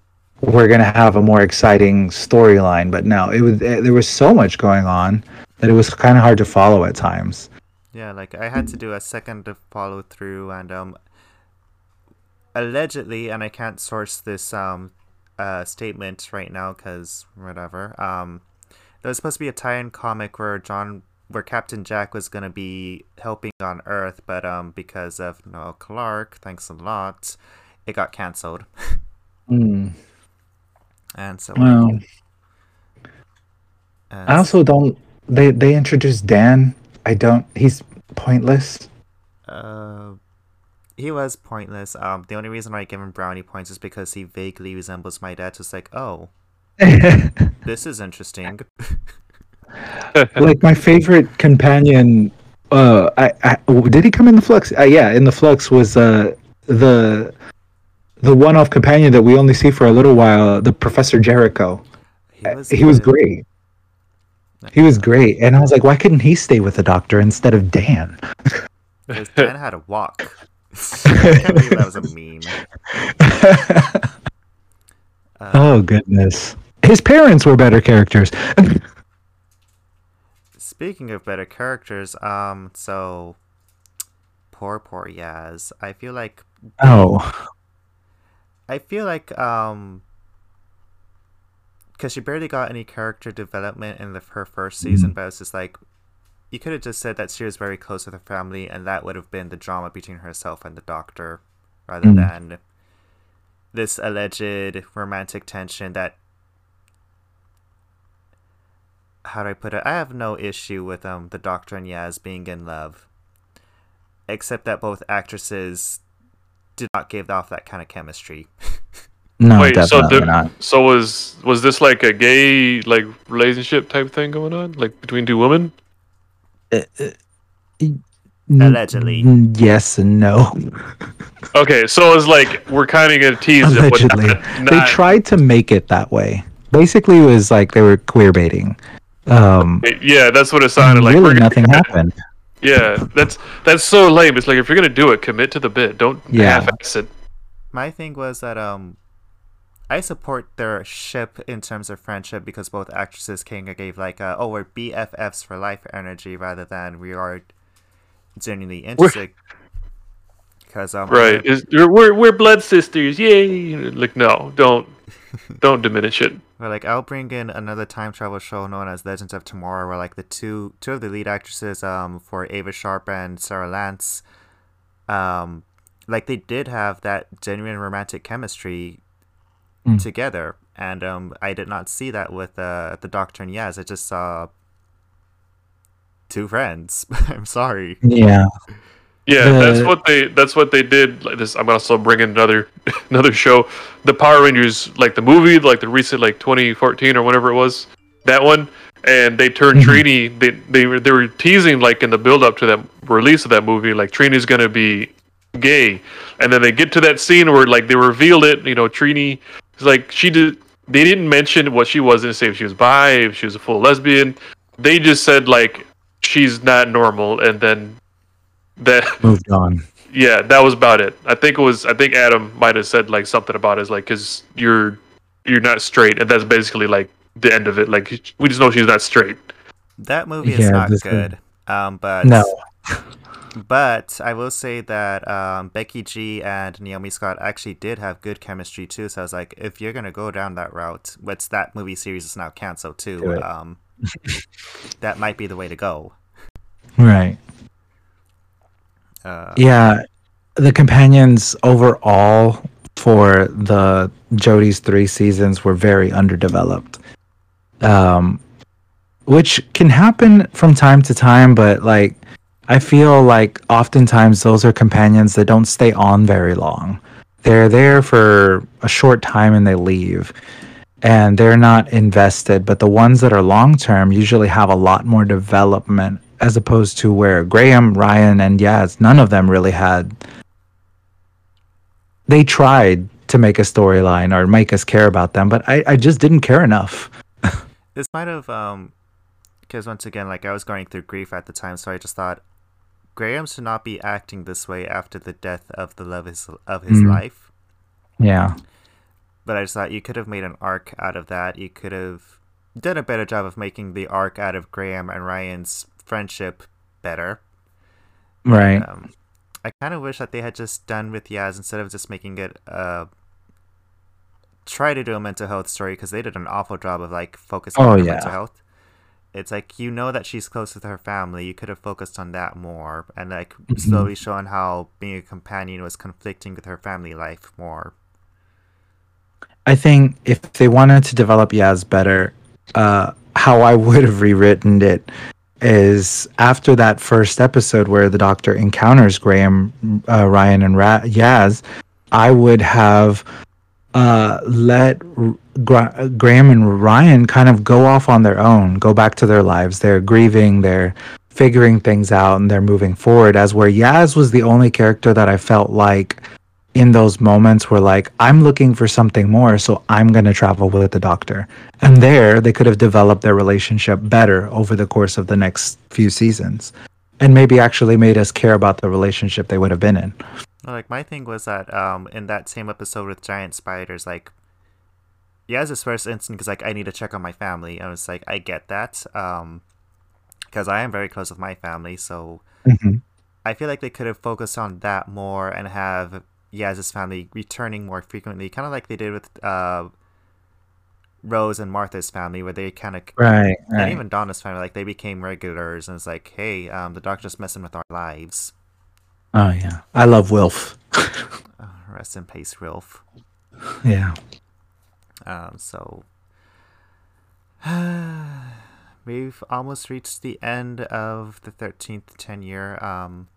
we're gonna have a more exciting storyline. But no, it was eh, there was so much going on that it was kind of hard to follow at times. yeah, like I had to do a second of follow through, and um, allegedly, and I can't source this um, uh, statement right now because whatever. Um, there was supposed to be a tie-in comic where John, where Captain Jack was gonna be helping on Earth, but um, because of Noel Clarke, thanks a lot, it got canceled, Hmm. and so. Well, uh, I also don't. They they introduced Dan. I don't. He's pointless. Uh, he was pointless. Um, the only reason why I give him brownie points is because he vaguely resembles my dad. It's like, oh, this is interesting. like my favorite companion uh I, I did he come in the flux uh, yeah in the flux was uh the the one-off companion that we only see for a little while the professor jericho He was, he was great he was great and i was like why couldn't he stay with the doctor instead of Dan? Because Dan had a walk. I can't believe that was a meme. Uh, oh goodness his parents were better characters Speaking of better characters, um, so poor poor Yaz. I feel like oh I feel like um because she barely got any character development in the, her first season, but it's just like you could have just said that she was very close with her family, and that would have been the drama between herself and the doctor, rather Mm. than this alleged romantic tension that. How do I put it? I have no issue with um the doctor and Yaz being in love, except that both actresses did not give off that kind of chemistry. no Wait, so definitely the, not so was was this like a gay like relationship type thing going on, like between two women? Allegedly. Yes and no Okay, so it's like we're kind of gonna tease it, but allegedly not, they not- tried to make it that way basically it was like they were queer baiting um Yeah, that's what it sounded like. really We're gonna- nothing happened Yeah, that's that's so lame. It's like if you're gonna do it, commit to the bit. Don't Yeah. half-ass it. my thing was that um I support their ship in terms of friendship because both actresses Kinga gave like uh, oh we're BFFs for life energy rather than we are genuinely interested. Because um Right. Is we're we're blood sisters. Yay. Like no, don't don't diminish it. But like I'll bring in another time travel show known as Legends of Tomorrow, where like the two two of the lead actresses um for Ava Sharp and Sarah Lance, um like they did have that genuine romantic chemistry Mm. together, and um I did not see that with uh the Doctor and Yaz. I just saw two friends. I'm sorry. Yeah. Yeah, The- that's what they that's what they did. Like this, I'm also bringing another another show, the Power Rangers, like the movie, like the recent like 2014 or whatever it was, that one. And they turned Mhm. Trini. They they were they were teasing like in the build up to that release of that movie, like Trini's gonna be gay, and then they get to that scene where like they revealed it. You know, Trini is like she did. They didn't mention what she was. Didn't say if she was bi, if she was a full lesbian. They just said like she's not normal, and then that Moved on. yeah, that was about it. I think it was. I think Adam might have said like something about it, is like because you're you're not straight, and that's basically like the end of it. Like we just know she's not straight. That movie is Yeah, not this is- good. Um, but No. But I will say that um, Becky G and Naomi Scott actually did have good chemistry too. So I was like, if you're gonna go down that route, which that movie series is now canceled Do too, um, that might be the way to go. Right. Uh, Yeah, the companions overall for the Jodie's three seasons were very underdeveloped, um, which can happen from time to time. But like, I feel like oftentimes those are companions that don't stay on very long. They're there for a short time and they leave. And they're not invested, but the ones that are long term usually have a lot more development as opposed to where Graham, Ryan, and Yaz, none of them really had. They tried to make a storyline or make us care about them, but I, I just didn't care enough. this might have um, because once again, like I was going through grief at the time, so I just thought Graham should not be acting this way after the death of the love his, of his Mm. life. Yeah. But I just thought you could have made an arc out of that. You could have done a better job of making the arc out of Graham and Ryan's friendship better. Right. Um, I kind of wish that they had just done with Yaz instead of just making it uh try to do a mental health story because they did an awful job of like focusing Oh, on yeah. mental health. It's like you know that she's close with her family. You could have focused on that more and like Mhm. slowly showing how being a companion was conflicting with her family life more. I think if they wanted to develop Yaz better, uh, how I would have rewritten it is after that first episode where the Doctor encounters Graham, uh, Ryan, and Ra- Yaz, I would have uh, let Gra- Graham and Ryan kind of go off on their own, go back to their lives. They're grieving, they're figuring things out, and they're moving forward. As where Yaz was the only character that I felt like in those moments were like, I'm looking for something more, so I'm going to travel with the doctor. And there, they could have developed their relationship better over the course of the next few seasons and maybe actually made us care about the relationship they would have been in. Like my thing was that um in that same episode with giant spiders, like Yaz's first instinct is like I need to check on my family. I was like I get that um because I am very close with my family, so I feel like they could have focused on that more and have Yaz's family returning more frequently, kind of like they did with uh Rose and Martha's family, where they kind of Right, and right. even Donna's family, like they became regulars, and it's like, hey, um, the doctor's messing with our lives. Oh, yeah. I love Wilf. Uh, rest in peace, Wilf. yeah. Um, so we've almost reached the end of the thirteenth tenure. Um,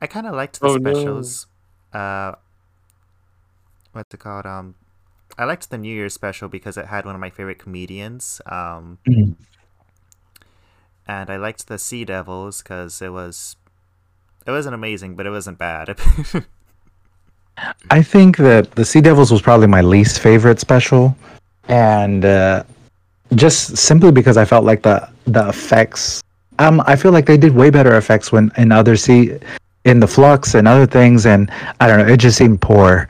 I kind of liked the Oh, no. specials. Uh, what's it called? Um, I liked the New Year's special because it had one of my favorite comedians. Um, Mm. and I liked the Sea Devils because it was. It wasn't amazing, but it wasn't bad. I think that the Sea Devils was probably my least favorite special, and uh, just simply because I felt like the the effects. Um, I feel like they did way better effects when in other sea in the flux and other things, and I don't know, it just seemed poor.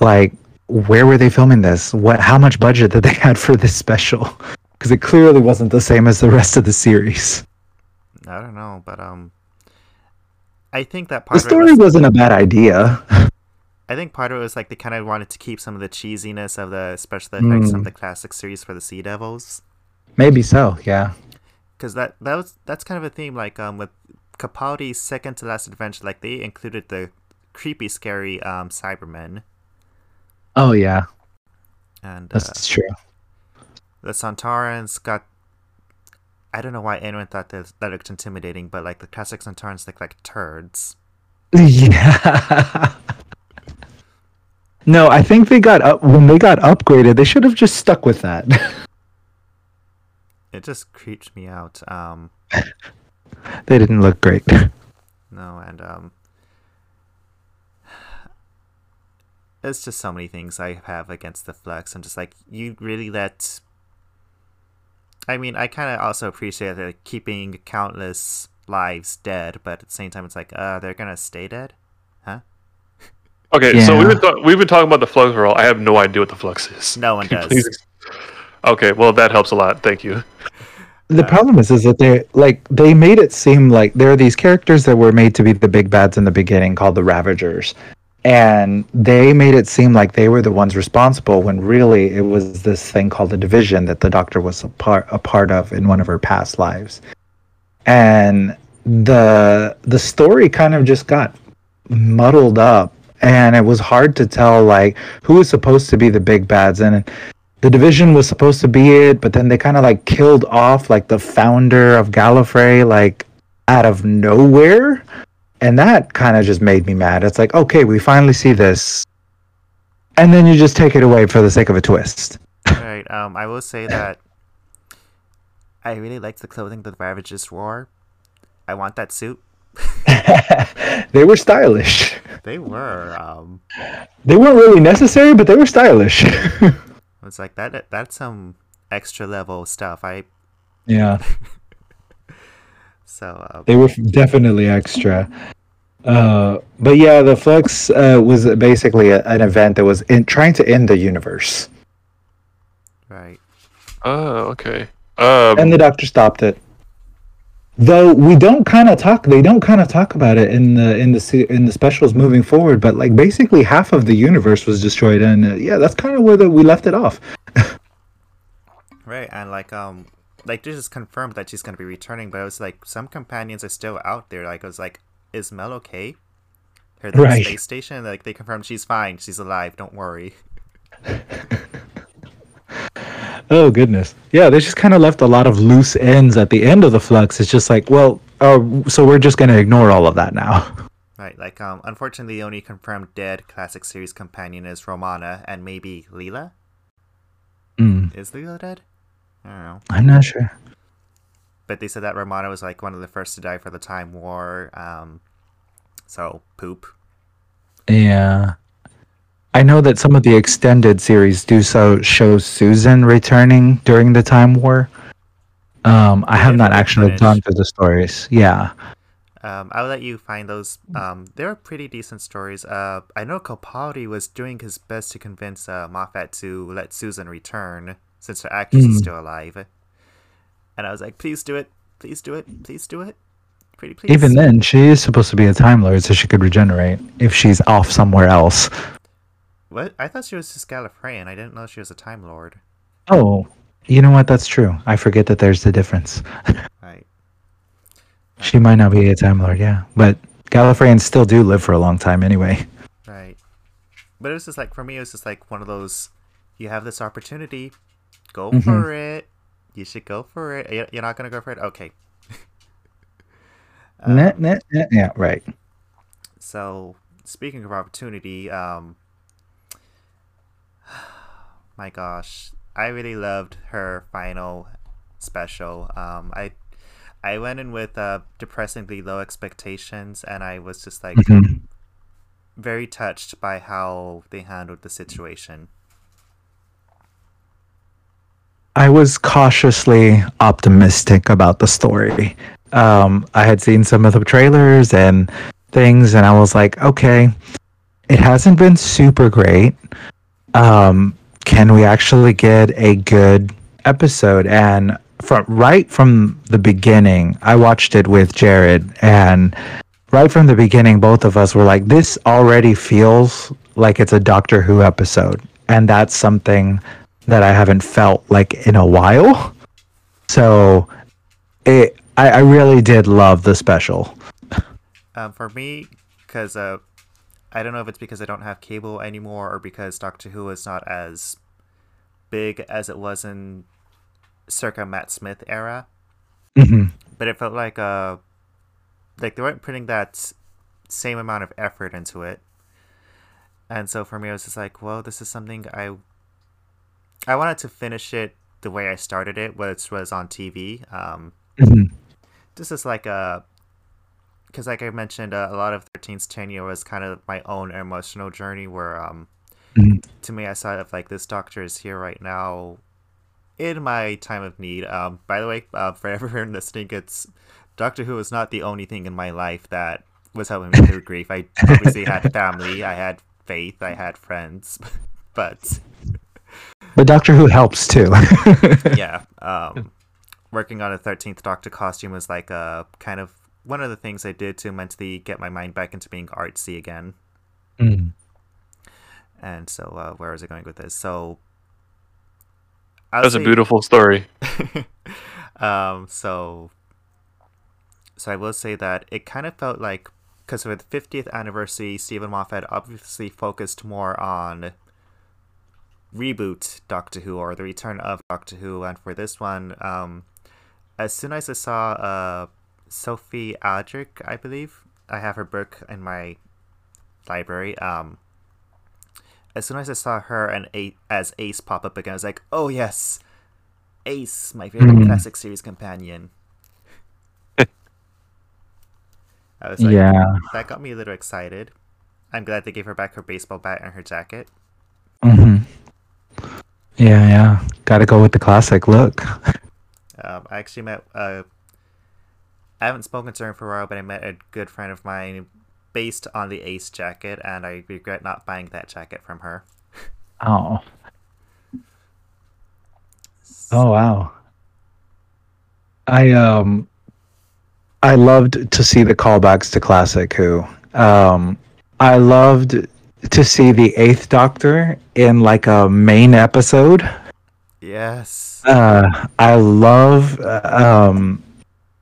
Like, where were they filming this? What? How much budget did they had for this special? Because it clearly wasn't the same as the rest of the series. I don't know, but um, I think that part The of it story was, wasn't a bad idea. I think part of it was like they kind of wanted to keep some of the cheesiness of the special effects Mm. the classic series for the Sea Devils, Maybe so. Yeah. because that that was that's kind of a theme. Like um, with Capaldi's second to last adventure, like they included the creepy, scary um Cybermen, Oh yeah, and uh, that's true. the Sontarans got. I don't know why anyone thought that that looked intimidating, but like the classic Sontarans look like turds. Yeah. no, I think they got up when they got upgraded. They should have just stuck with that. It just creeped me out. Um, they didn't look great. No, and um, it's just so many things I have against the Flux. I'm just like, you really let. I mean, I kind of also appreciate that keeping countless lives dead, but at the same time, it's like, uh, they're gonna stay dead. Huh? Okay, so we've been, ta- we've been talking about the flux roll. I have no idea what the flux is. No one does. please Okay, well that helps a lot. Thank you. the problem is, is that they like they made it seem like there are these characters that were made to be the big bads in the beginning, called the Ravagers, and they made it seem like they were the ones responsible when really it was this thing called the Division that the Doctor was a part a part of in one of her past lives, and the the story kind of just got muddled up and it was hard to tell like who was supposed to be the big bads. And the division was supposed to be it but then they kind of like killed off like the founder of gallifrey like out of nowhere and that kind of just made me mad it's like okay we finally see this and then you just take it away for the sake of a twist right. Um, I will say that I really liked the clothing that the Ravagers wore. I want that suit. they were stylish They were. Um, they weren't really necessary but they were stylish it's like that. That's some extra level stuff. I yeah so. Uh, They were definitely extra. Uh, but yeah, the Flux uh, was basically a, an event that was in, trying to end the universe, right. Oh, okay. Um, and the Doctor stopped it. Though we don't kind of talk, they don't kind of talk about it in the in the in the specials moving forward. But like basically half of the universe was destroyed, and uh, yeah, that's kind of where the, we left it off. Right, and like um, like this is confirmed that she's gonna be returning, but it was like some companions are still out there. Like it was like, is Mel okay? Her the Right. space station, like they confirmed she's fine, she's alive. Don't worry. Oh goodness, yeah, they just kind of left a lot of loose ends at the end of the Flux. It's just like, well, uh, so we're just gonna ignore all of that now. Right, like um, unfortunately, the only confirmed dead classic series companion is Romana and maybe Leela. Mm, Is Leela dead? I don't know. I'm not sure. But they said that Romana was like one of the first to die for the Time War. Um, so poop. Yeah. I know that some of the extended series do so show Susan returning during the Time War. Um, I have not actually gone through the stories. Yeah. Um, I'll let you find those. Um, they're pretty decent stories. Uh, I know Capaldi was doing his best to convince uh, Moffat to let Susan return since her actress is Mm. still alive. And I was like, please do it. Please do it. Please do it. Pretty please. Even then, she is supposed to be a Time Lord, so she could regenerate if she's off somewhere else. What? I thought she was just Gallifreyan. I didn't know she was a Time Lord. Oh, you know what? That's true. I forget that there's the difference. Right. she might not be a Time Lord, yeah. But Gallifreyans still do live for a long time anyway. Right. But it was just like, for me, it was just like one of those you have this opportunity, go Mhm. for it. You should go for it. You- You're not going to go for it? Okay. Um, Nah, nah, nah, yeah, right. So, speaking of opportunity, um, my gosh, I really loved her final special. Um, I, I went in with uh, depressingly low expectations, and I was just like Mhm. very touched by how they handled the situation. I was cautiously optimistic about the story. Um, I had seen some of the trailers, and things, and I was like, okay, it hasn't been super great. Um, can we actually get a good episode? And from right from the beginning, I watched it with Jared, and right from the beginning, both of us were like, this already feels like it's a Doctor Who episode, and that's something that I haven't felt like in a while. So, it I, I really did love the special. Um, for me, because uh, I don't know if it's because I don't have cable anymore or because Doctor Who is not as big as it was in circa Matt Smith era. hmm But it felt like uh, like they weren't putting that same amount of effort into it. And so for me, I was just like, well, this is something I I wanted to finish it the way I started it, which was on TV. Um, hmm this is like a because like i mentioned uh, a lot of 13's tenure was kind of my own emotional journey where um Mhm. to me i saw it like this doctor is here right now in my time of need um by the way uh, for everyone listening it's doctor who was not the only thing in my life that was helping me through grief i obviously had family i had faith i had friends but But Doctor Who helps too. yeah um working on a 13th doctor costume was like a kind of one of the things i did to mentally get my mind back into being artsy again Mm. and so uh, where was i going with this so that was That's a beautiful story. um so so i will say that it kind of felt like because for the 50th anniversary steven moffat obviously focused more on reboot doctor who or the return of doctor who. And for this one um as soon as i saw uh sophie aldred i believe i have her book in my library um as soon as i saw her and a- as ace pop up again i was like oh yes ace my favorite Mhm. classic series companion. I was like yeah. that got me a little excited. I'm glad they gave her back her baseball bat and her jacket. Hmm Yeah, yeah. Got to go with the classic look. Um, I actually met. Uh, I haven't spoken to her for a while, but I met a good friend of mine based on the Ace jacket, and I regret not buying that jacket from her. Oh. Oh wow. I um I loved to see the callbacks to classic Who. Um I loved to see the eighth doctor in like a main episode. Yes. Uh I love um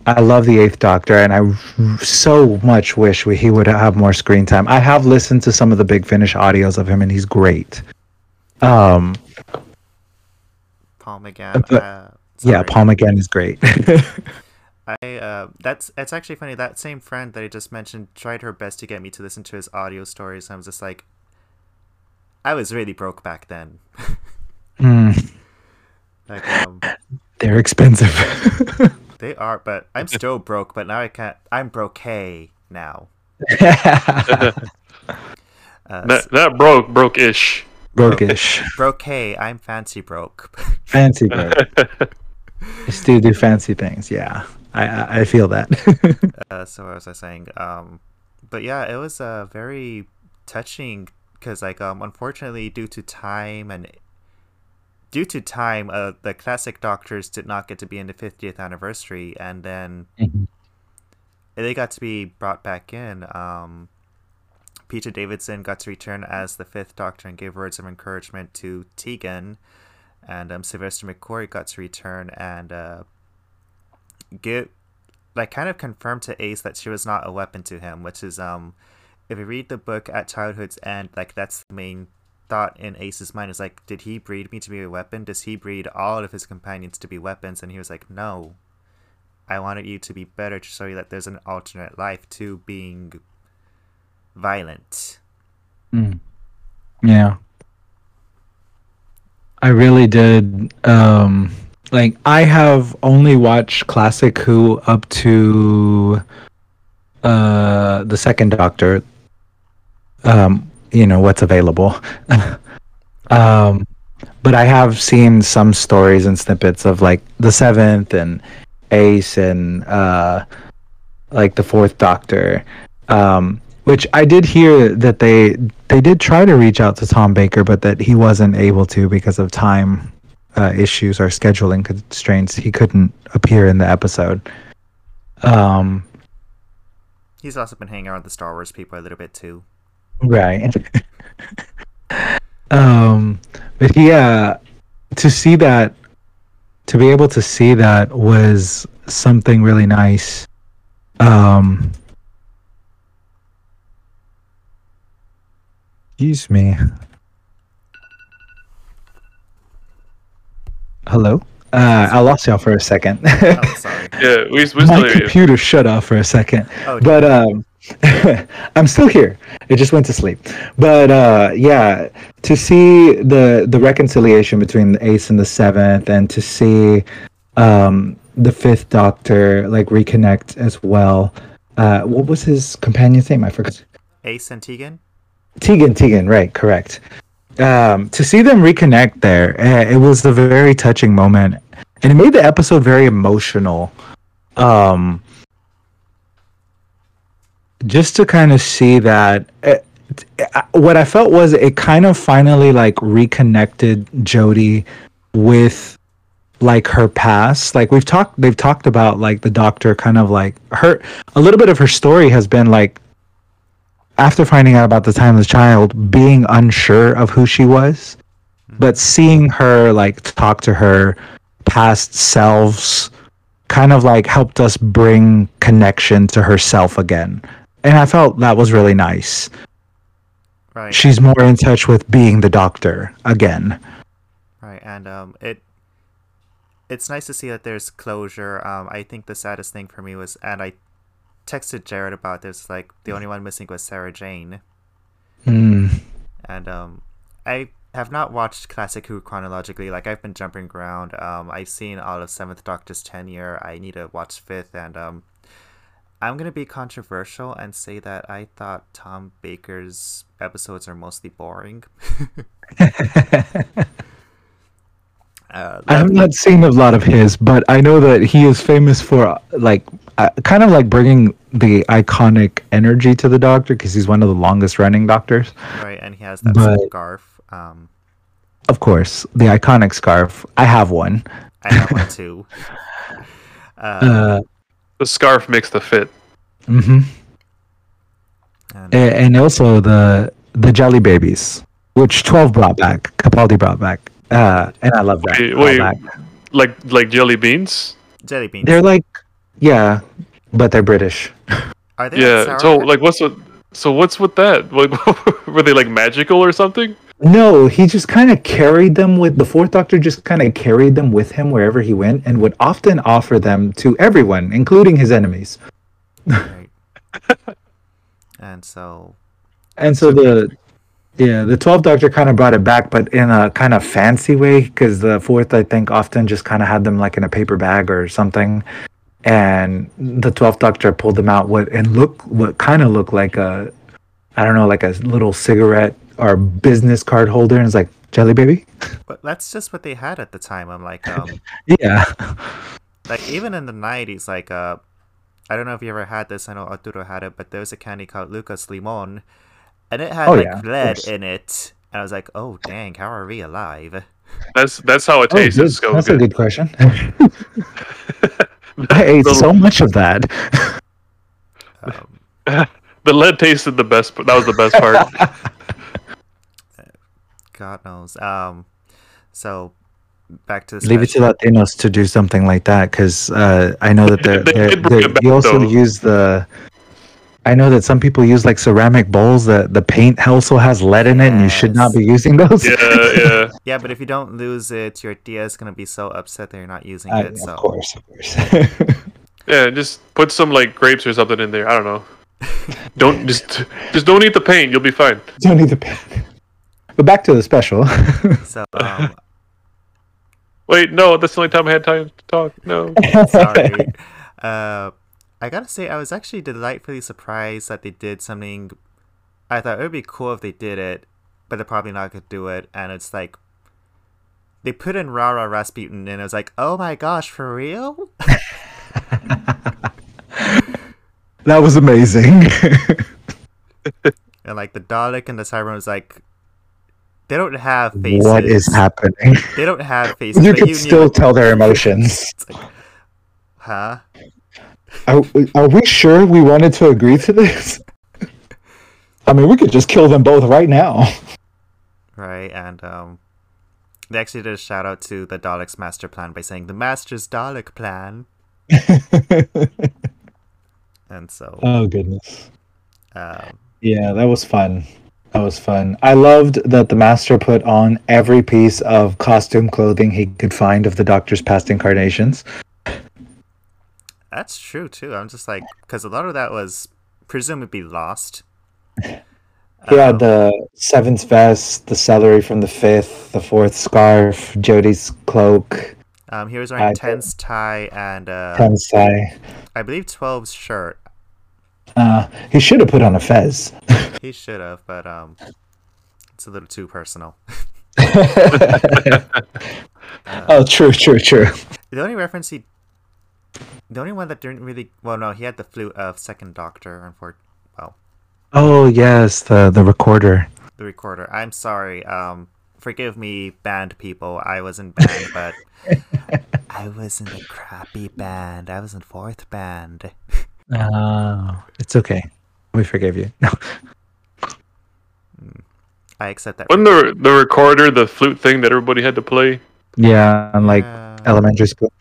I love the eighth doctor and I so much wish we, he would have more screen time. I have listened to some of the big finish audios of him and he's great. Um Paul McGann. but- uh, yeah. Paul McGann is great. I uh, that's it's actually funny. That same friend that I just mentioned tried her best to get me to listen to his audio stories. And I was just like, I was really broke back then. Mm, Like, um, they're expensive. they are, but I'm still broke. But now I can't. I'm broke now. Uh, That, that broke, broke-ish. Brokish. broke. I'm fancy broke. Fancy broke. I still do fancy things. Yeah, I I, feel that. uh, so what was I saying? Um, but yeah, it was uh, very touching because, like, um, unfortunately, due to time and due to time, uh, the classic Doctors did not get to be in the 50th anniversary, and then they got to be brought back in. Um, Peter Davison got to return as the Fifth Doctor and gave words of encouragement to Tegan, and um, Sylvester McCoy got to return and uh, give like kind of confirmed to Ace that she was not a weapon to him, which is um if you read the book at childhood's end, like that's the main thought in Ace's mind is like, did he breed me to be a weapon? Does he breed all of his companions to be weapons? And he was like, No. I wanted you to be better to show you that there's an alternate life to being violent. Mm. Yeah. I really did. Um, like, I have only watched Classic Who up to uh, the second Doctor. Um, you know, what's available. um, but I have seen some stories and snippets of like the seventh and Ace and uh, like the fourth Doctor. Um, which I did hear that they they did try to reach out to Tom Baker, but that he wasn't able to because of time uh, issues or scheduling constraints. He couldn't appear in the episode. Um, He's also been hanging around the Star Wars people a little bit too. right. um, but yeah, to see that, to be able to see that was something really nice. Um, excuse me. Hello. Uh, I lost y'all for a second. Oh, sorry. Yeah, we, we still My hear you. computer shut off for a second. Oh, but um I'm still here. It just went to sleep. But uh yeah, to see the the reconciliation between the Ace and the seventh and to see um the fifth doctor like reconnect as well. Uh what was his companion's name? I forgot. Ace and Tegan. Tegan, Tegan, right, correct. Um, to see them reconnect there, eh, it was a very touching moment, and it made the episode very emotional. Um, just to kind of see that, eh, t- eh, what I felt was it kind of finally like reconnected Jodie with like her past. Like we've talked, they've talked about like the doctor kind of like her. A little bit of her story has been like after finding out about the timeless child being unsure of who she was but seeing her like talk to her past selves kind of like helped us bring connection to herself again and i felt that was really nice Right. she's more in touch with being the doctor again Right, and um, it it's nice to see that there's closure. Um, I think the saddest thing for me was, and I texted Jared about this. Like the only one missing was Sarah Jane, Hmm. and um, I have not watched Classic Who chronologically. Like I've been jumping around. Um, I've seen all of Seventh Doctor's tenure. I need to watch Fifth, and um, I'm gonna be controversial and say that I thought Tom Baker's episodes are mostly boring. uh, I have not seen a lot of his, but I know that he is famous for uh, like uh, kind of like bringing the iconic energy to the Doctor because he's one of the longest running Doctors. right, and he has that But- scarf. Um, Of course, the iconic scarf. I have one. I have one too. Uh, Uh, The scarf makes the fit. Mm-hmm. and, and also the the Jelly Babies, which Twelve brought back, Capaldi brought back, uh, and I love that. Wait, wait. that. Like like jelly beans. jelly beans. They're like, yeah, but they're British. Are they Yeah. like So sour? like what's with so what's with that? Like were they like magical or something? No, he just kind of carried them with the fourth doctor just kind of carried them with him wherever he went and would often offer them to everyone, including his enemies. Right. and so, And so the yeah, the 12th doctor kind of brought it back but in a kind of fancy way cuz the fourth I think often just kind of had them like in a paper bag or something. And the 12th doctor pulled them out what and look what kind of looked like a I don't know, like a little cigarette or business card holder and it's like, "Jelly baby?" but that's just what they had at the time. I'm like, um, Yeah. like even in the '90s, like, uh, I don't know if you ever had this. I know Arturo had it, but there was a candy called Lucas Limon, and it had Oh, like yeah, lead in it. And I was like, oh dang, how are we alive? That's that's how it Oh, tastes. good. so That's a good. good question. I ate The- so much of that. Um, The lead tasted the best. That was the best part. God knows. Um, so back to the Leave it to. Latinos to do something like that because uh, I know that they're, They they're, did bring they're- it also though. use the. I know that some people use like ceramic bowls that the paint also has lead in it, and you should not be using those. yeah, yeah. Yeah, but if you don't lose it, your Dia is gonna be so upset that you're not using I- it. So Of course, of course. Yeah, just put some like grapes or something in there. I don't know. Don't just just don't eat the paint. You'll be fine. Don't eat the paint. But back to the special. so um, Wait, no, that's the only time I had time to talk. No. sorry. Uh, I gotta say, I was actually delightfully surprised that they did something. I thought it would be cool if they did it, but they're probably not gonna do it. And it's like they put in Rara Rasputin, and I was like, oh my gosh, for real? That was amazing. And like the Dalek and the Cybermen was like, they don't have faces. what is happening? They don't have faces. You can knew still tell their emotions. It's like, huh? Are, are we sure we wanted to agree to this? I mean, we could just kill them both right now. Right, and um, they actually did a shout out to the Daleks' master plan by saying the Master's Dalek plan, and so oh goodness. um, Yeah, that was fun. That was fun. I loved that the master put on every piece of costume clothing he could find of the Doctor's past incarnations. That's true too. I'm just like, because a lot of that was presumably lost. He had Um, the seventh vest, the celery from the fifth, the fourth scarf, Jodie's cloak, Um, he was wearing I- tense tie and uh, tensai. I believe 12's shirt. Uh, he should have put on a fez. He should have, but um, it's a little too personal. oh, true, true, true. The only reference he, the only one that didn't really, well, no, he had the flute of Second Doctor, unfortunately. Well, Oh yes, the the recorder. the recorder. I'm sorry. Um, forgive me, band people. I was in band, but I was in a crappy band. I was in fourth band. Oh, it's okay. We forgive you. No. I accept that. Wasn't the the recorder the flute thing that everybody had to play? Yeah, and like Yeah. elementary school,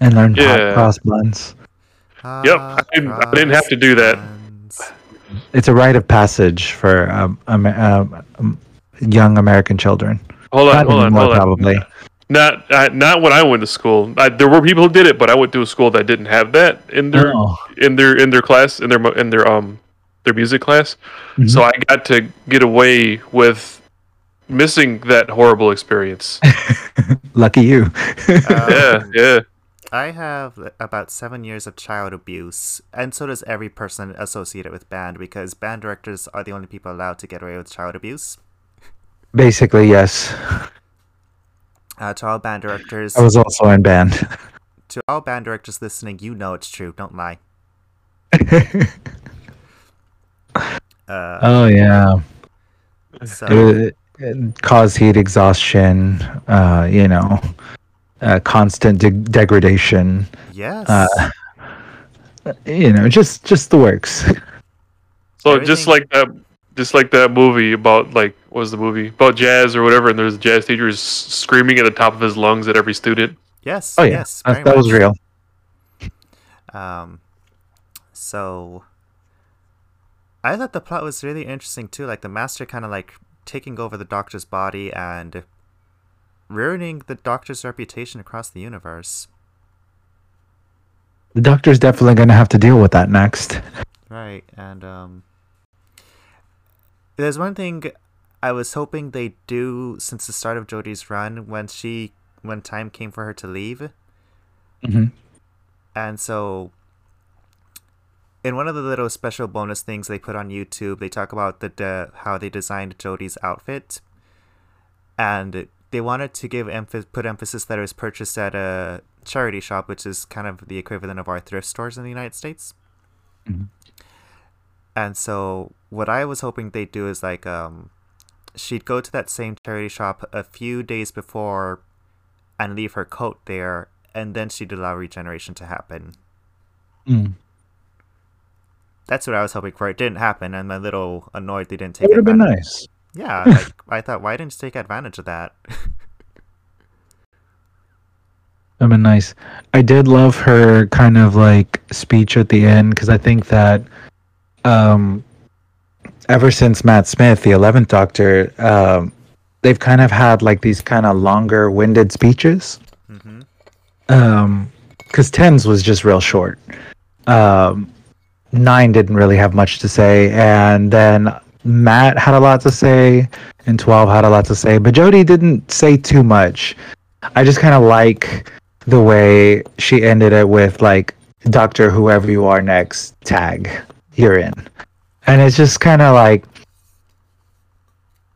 and learn hot Yeah. cross buns. Yep, I didn't- I didn't have to do that. It's a rite of passage for um, um, um, young American children. Hold on, Not hold on, hold on. probably. Not uh, not when I went to school. I, there were people who did it, but I went to a school that didn't have that in their Oh. in their in their class in their in their um their music class. Mhm. So I got to get away with missing that horrible experience. Lucky you. yeah, Um, yeah. I have about seven years of child abuse, and so does every person associated with band because band directors are the only people allowed to get away with child abuse. Basically, yes. Uh, to all band directors, I was also in band. to all band directors listening, you know it's true. Don't lie. Uh, oh yeah, so it, it caused heat exhaustion. Uh, you know, uh, constant de- degradation. yes, Uh, you know, just just the works. So just like that, just like that movie about like what was the movie about jazz or whatever, and there's a jazz teacher s- screaming at the top of his lungs at every student. yes, Oh yeah, yes, that, that was real. Um, so I thought the plot was really interesting too. Like the master kind of like taking over the doctor's body and ruining the doctor's reputation across the universe. The doctor's definitely going to have to deal with that next. Right, and um, there's one thing I was hoping they do since the start of Jodie's run when she when time came for her to leave. Mm-hmm. And so, in one of the little special bonus things they put on YouTube, they talk about the, the how they designed Jodie's outfit, and they wanted to give emph- put emphasis that it was purchased at a charity shop, which is kind of the equivalent of our thrift stores in the United States. Mhm. And so, what I was hoping they'd do is like, um, she'd go to that same charity shop a few days before, and leave her coat there, and then she'd allow regeneration to happen. Mm. That's what I was hoping for. It didn't happen, and I'm a little annoyed they didn't take It would have been nice. Yeah, like I thought, why didn't you take advantage of that? That'd been nice. I did love her kind of like speech at the end because I think that um, ever since Matt Smith, the Eleventh Doctor, um, they've kind of had like these kind of longer winded speeches. hmm Um, because tens was just real short. Um, nine didn't really have much to say, and then Matt had a lot to say, and twelve had a lot to say, but Jodie didn't say too much. I just kind of like the way she ended it with like Doctor, whoever you are next, tag, you're in, and it's just kind of like.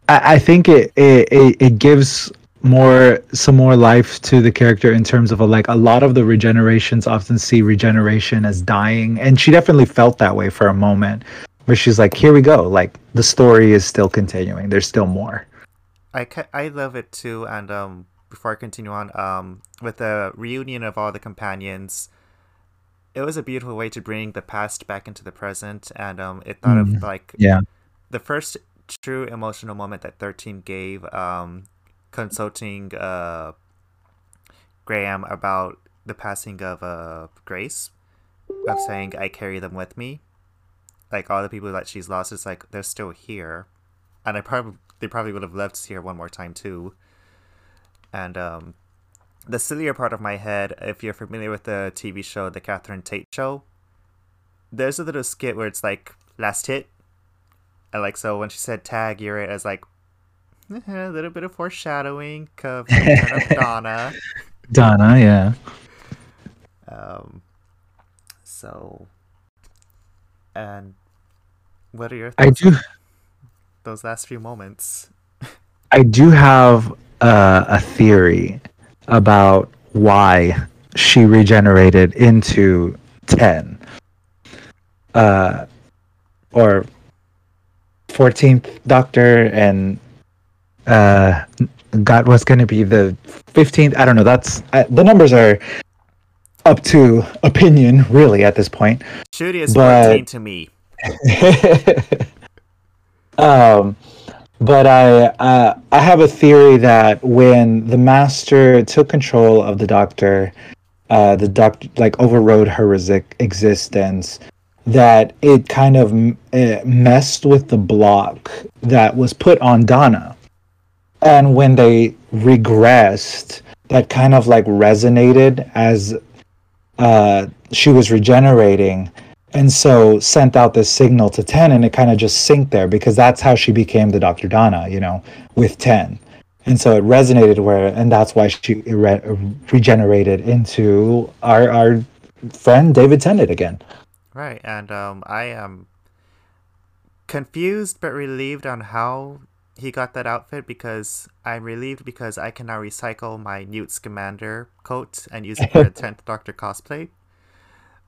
I, I think it, it, it, it gives more some more life to the character in terms of a, like a lot of the regenerations often see regeneration as dying and she definitely felt that way for a moment where she's like here we go. Like the story is still continuing. There's still more. I, ca- I love it too and um before I continue on um with the reunion of all the companions it was a beautiful way to bring the past back into the present and um it thought Mm, of like yeah. the first true emotional moment that 13 gave um consulting uh graham about the passing of uh grace of saying i carry them with me like all the people that she's lost it's like they're still here. And i probably they probably would have loved to see her one more time too. And um the sillier part of my head if you're familiar with the tv show the catherine tate show there's a little skit where it's like last hit. And like so when she said tag you're it I was like a little bit of foreshadowing of of Donna. donna yeah. Um, so, and what are your i do those last few moments? I do have uh, a theory about why she regenerated into 10 uh, or 14th Doctor and uh, got what's going to be the 15th. I don't know. That's uh, the numbers are up to opinion, really, at this point. Ncuti is But- 14 to me. um, but I uh, I have a theory that when the master took control of the doctor, uh, the doctor like overrode her resi- existence. That it kind of eh, messed with the block that was put on Donna, and when they regressed, that kind of like resonated as uh, she was regenerating and so sent out this signal to 10 and it kind of just synced there because that's how she became the dr donna you know with 10 and so it resonated where and that's why she re- regenerated into our our friend david tennant again Right, and um, I am confused but relieved on how he got that outfit because I'm relieved because I can now recycle my Newt Scamander coat and use it for a 10th Doctor cosplay.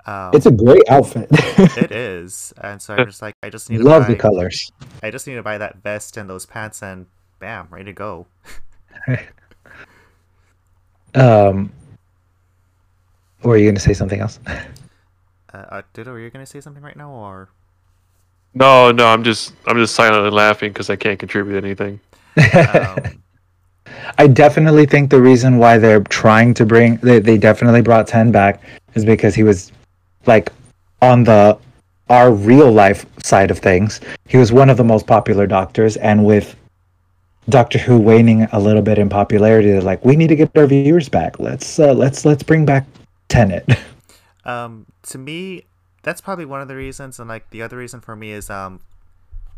Um, it's a great outfit it is, and so I'm just like, I just need to love buy, the colors I just need to buy that vest and those pants, and bam, ready to go. um or are you going to say something else Uh, uh, Ditto, are you gonna say something right now, or No, no, I'm just I'm just silently laughing because I can't contribute anything. um, I definitely think the reason why they're trying to bring they, they definitely brought 10 back is because he was like on the our real life side of things. He was one of the most popular doctors and with Doctor Who waning a little bit in popularity, they're like we need to get our viewers back. Let's uh, let's let's bring back Tennant. um, to me, that's probably one of the reasons, and like the other reason for me is um,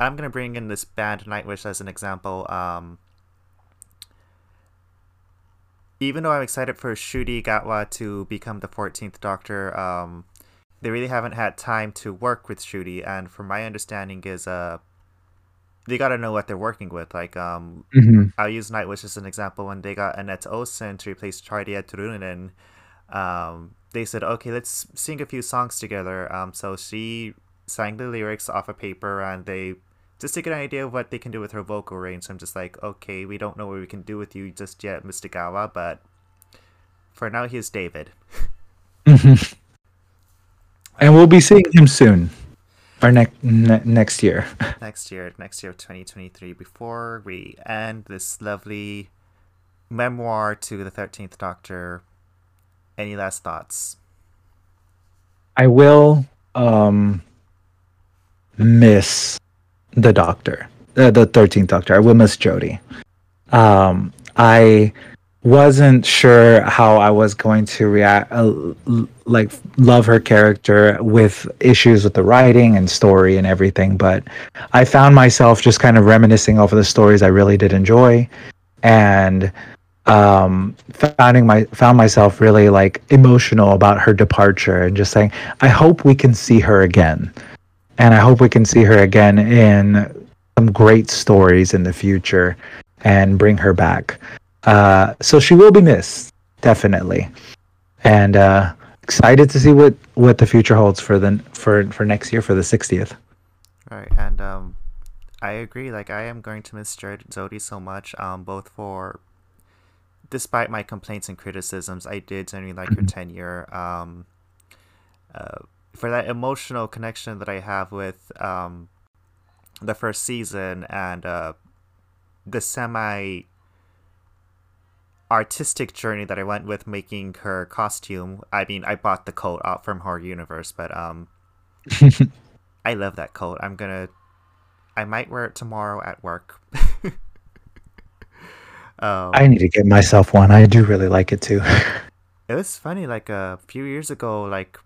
I'm gonna bring in this band Nightwish as an example. Um, even though I'm excited for Ncuti Gatwa to become the 14th Doctor, um, they really haven't had time to work with Ncuti, and from my understanding is uh, they gotta know what they're working with. Like um, Mhm. I'll use Nightwish as an example. When they got Anette Olzon to replace Tarja Turunen, um, they said, okay, let's sing a few songs together. Um, so she sang the lyrics off a paper, and they just to get an idea of what they can do with her vocal range. I'm just like, okay, we don't know what we can do with you just yet, Mr. Gawa, but for now, he's David. And we'll be seeing him soon. Or next ne- next year. next year, next year, 2023. Before we end this lovely memoir to the 13th Doctor, any last thoughts? I will um miss the doctor, uh, the thirteenth doctor. I will miss Jodie. Um, I wasn't sure how I was going to react, uh, like love her character with issues with the writing and story and everything. But I found myself just kind of reminiscing over the stories I really did enjoy, and um finding my found myself really like emotional about her departure and just saying i hope we can see her again and i hope we can see her again in some great stories in the future and bring her back Uh, so she will be missed, definitely, and uh, excited to see what what the future holds for the for for next year for the 60th. Right, and um, I agree. Like, I am going to miss Jod- Jodie so much. Um, both for, despite my complaints and criticisms, I did genuinely like her tenure. Um, uh, for that emotional connection that I have with um, the first season and uh, the semi artistic journey that I went with making her costume. I mean, I bought the coat out from Her Universe, but um, I love that coat. I'm gonna, I might wear it tomorrow at work. um, I need to get myself one. I do really like it too. it was funny. Like a few years ago, like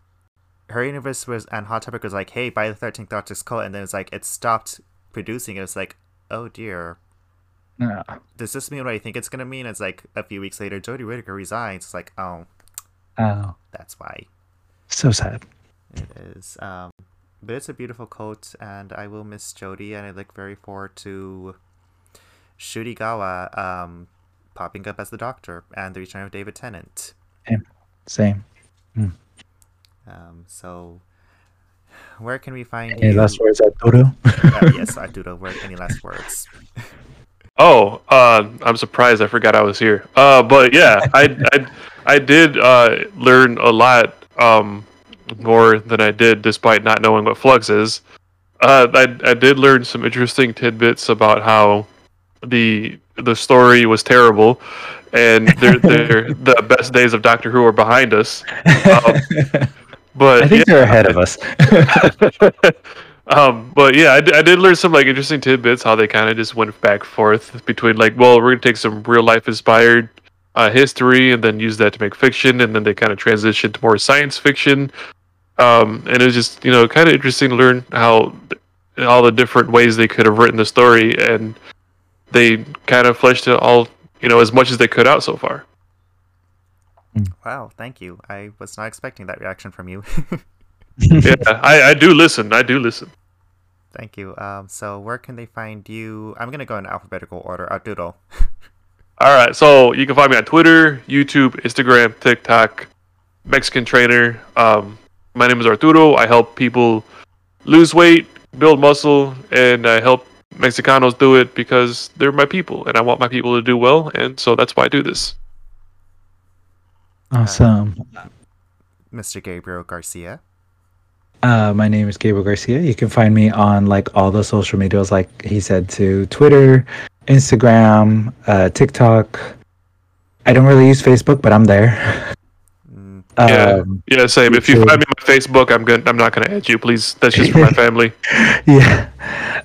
her universe was and Hot Topic was like, "Hey, buy the Thirteenth Doctor's coat," and then it's like it stopped producing. It was like, "Oh dear." Yeah. Does this mean what I think it's gonna mean? It's like a few weeks later, Jodie Whittaker resigns. It's like, oh, Oh, that's why so sad. it is. Um, but it's a beautiful coat, and I will miss Jodie, and I look very forward to Ncuti Gatwa um, popping up as the Doctor and the return of David Tennant. Same. Um, so, where can we find Any you? last words, Arturo? Uh, yes, I do. Word. Any last words? Oh, uh, I'm surprised. I forgot I was here. Uh, but yeah, I, I, I did uh, learn a lot um, more than I did, despite not knowing what Flux is. Uh, I, I did learn some interesting tidbits about how the the story was terrible, and they're, they're, the best days of Doctor Who are behind us. Um, but I think they're ahead of us. um, but yeah, I, d- I did learn some like interesting tidbits how they kind of just went back and forth between like, well, we're gonna take some real life inspired uh, history and then use that to make fiction, and then they kind of transitioned to more science fiction. Um, and it was just you know kind of interesting to learn how th- all the different ways they could have written the story, and they kind of fleshed it all you know as much as they could out so far. Wow, thank you. I was not expecting that reaction from you. yeah, I, I do listen. I do listen. Thank you. Um, so where can they find you? I'm gonna go in alphabetical order. Arturo. All right, so you can find me on Twitter, YouTube, Instagram, TikTok, Mexican Trainer. Um, my name is Arturo. I help people lose weight, build muscle, and I help Mexicanos do it because they're my people, and I want my people to do well, and so that's why I do this. awesome. Mr. Gabriel Garcia. Uh, my name is Gabriel Garcia. You can find me on like all the social medias, like he said, to Twitter, Instagram, uh, TikTok. I don't really use Facebook, but I'm there. Yeah. Um, Yeah, same. If you find me on Facebook, I'm gonna I'm not gonna add you, please. That's just for my family. yeah.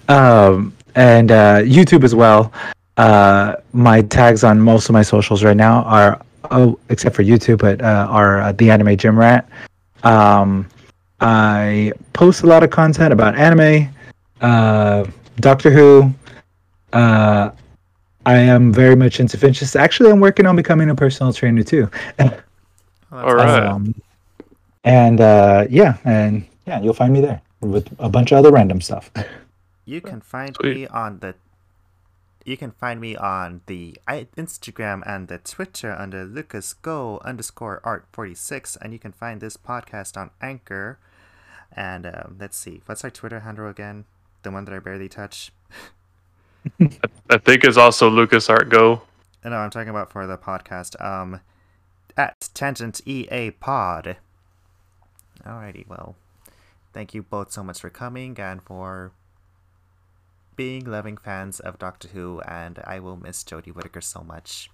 Um, and uh, YouTube as well. Uh, my tags on most of my socials right now are, oh, except for YouTube, but uh, are uh, the Anime Gym Rat. Um, I post a lot of content about anime, uh, Doctor Who. Uh, I am very much into fitness. Actually, I'm working on becoming a personal trainer too. All right. Um, and uh, yeah, and yeah, you'll find me there with a bunch of other random stuff. You can find Sweet. me on the. You can find me on the Instagram and the Twitter under Lucas Go underscore Art forty six, and you can find this podcast on Anchor. And um, let's see, what's our Twitter handle again? The one that I barely touch. I think it's also Lucas Art Go. No, I'm talking about for the podcast. Um, at Tangent EA Pod. Alrighty, well, thank you both so much for coming and for being loving fans of Doctor Who, and I will miss Jodie Whittaker so much.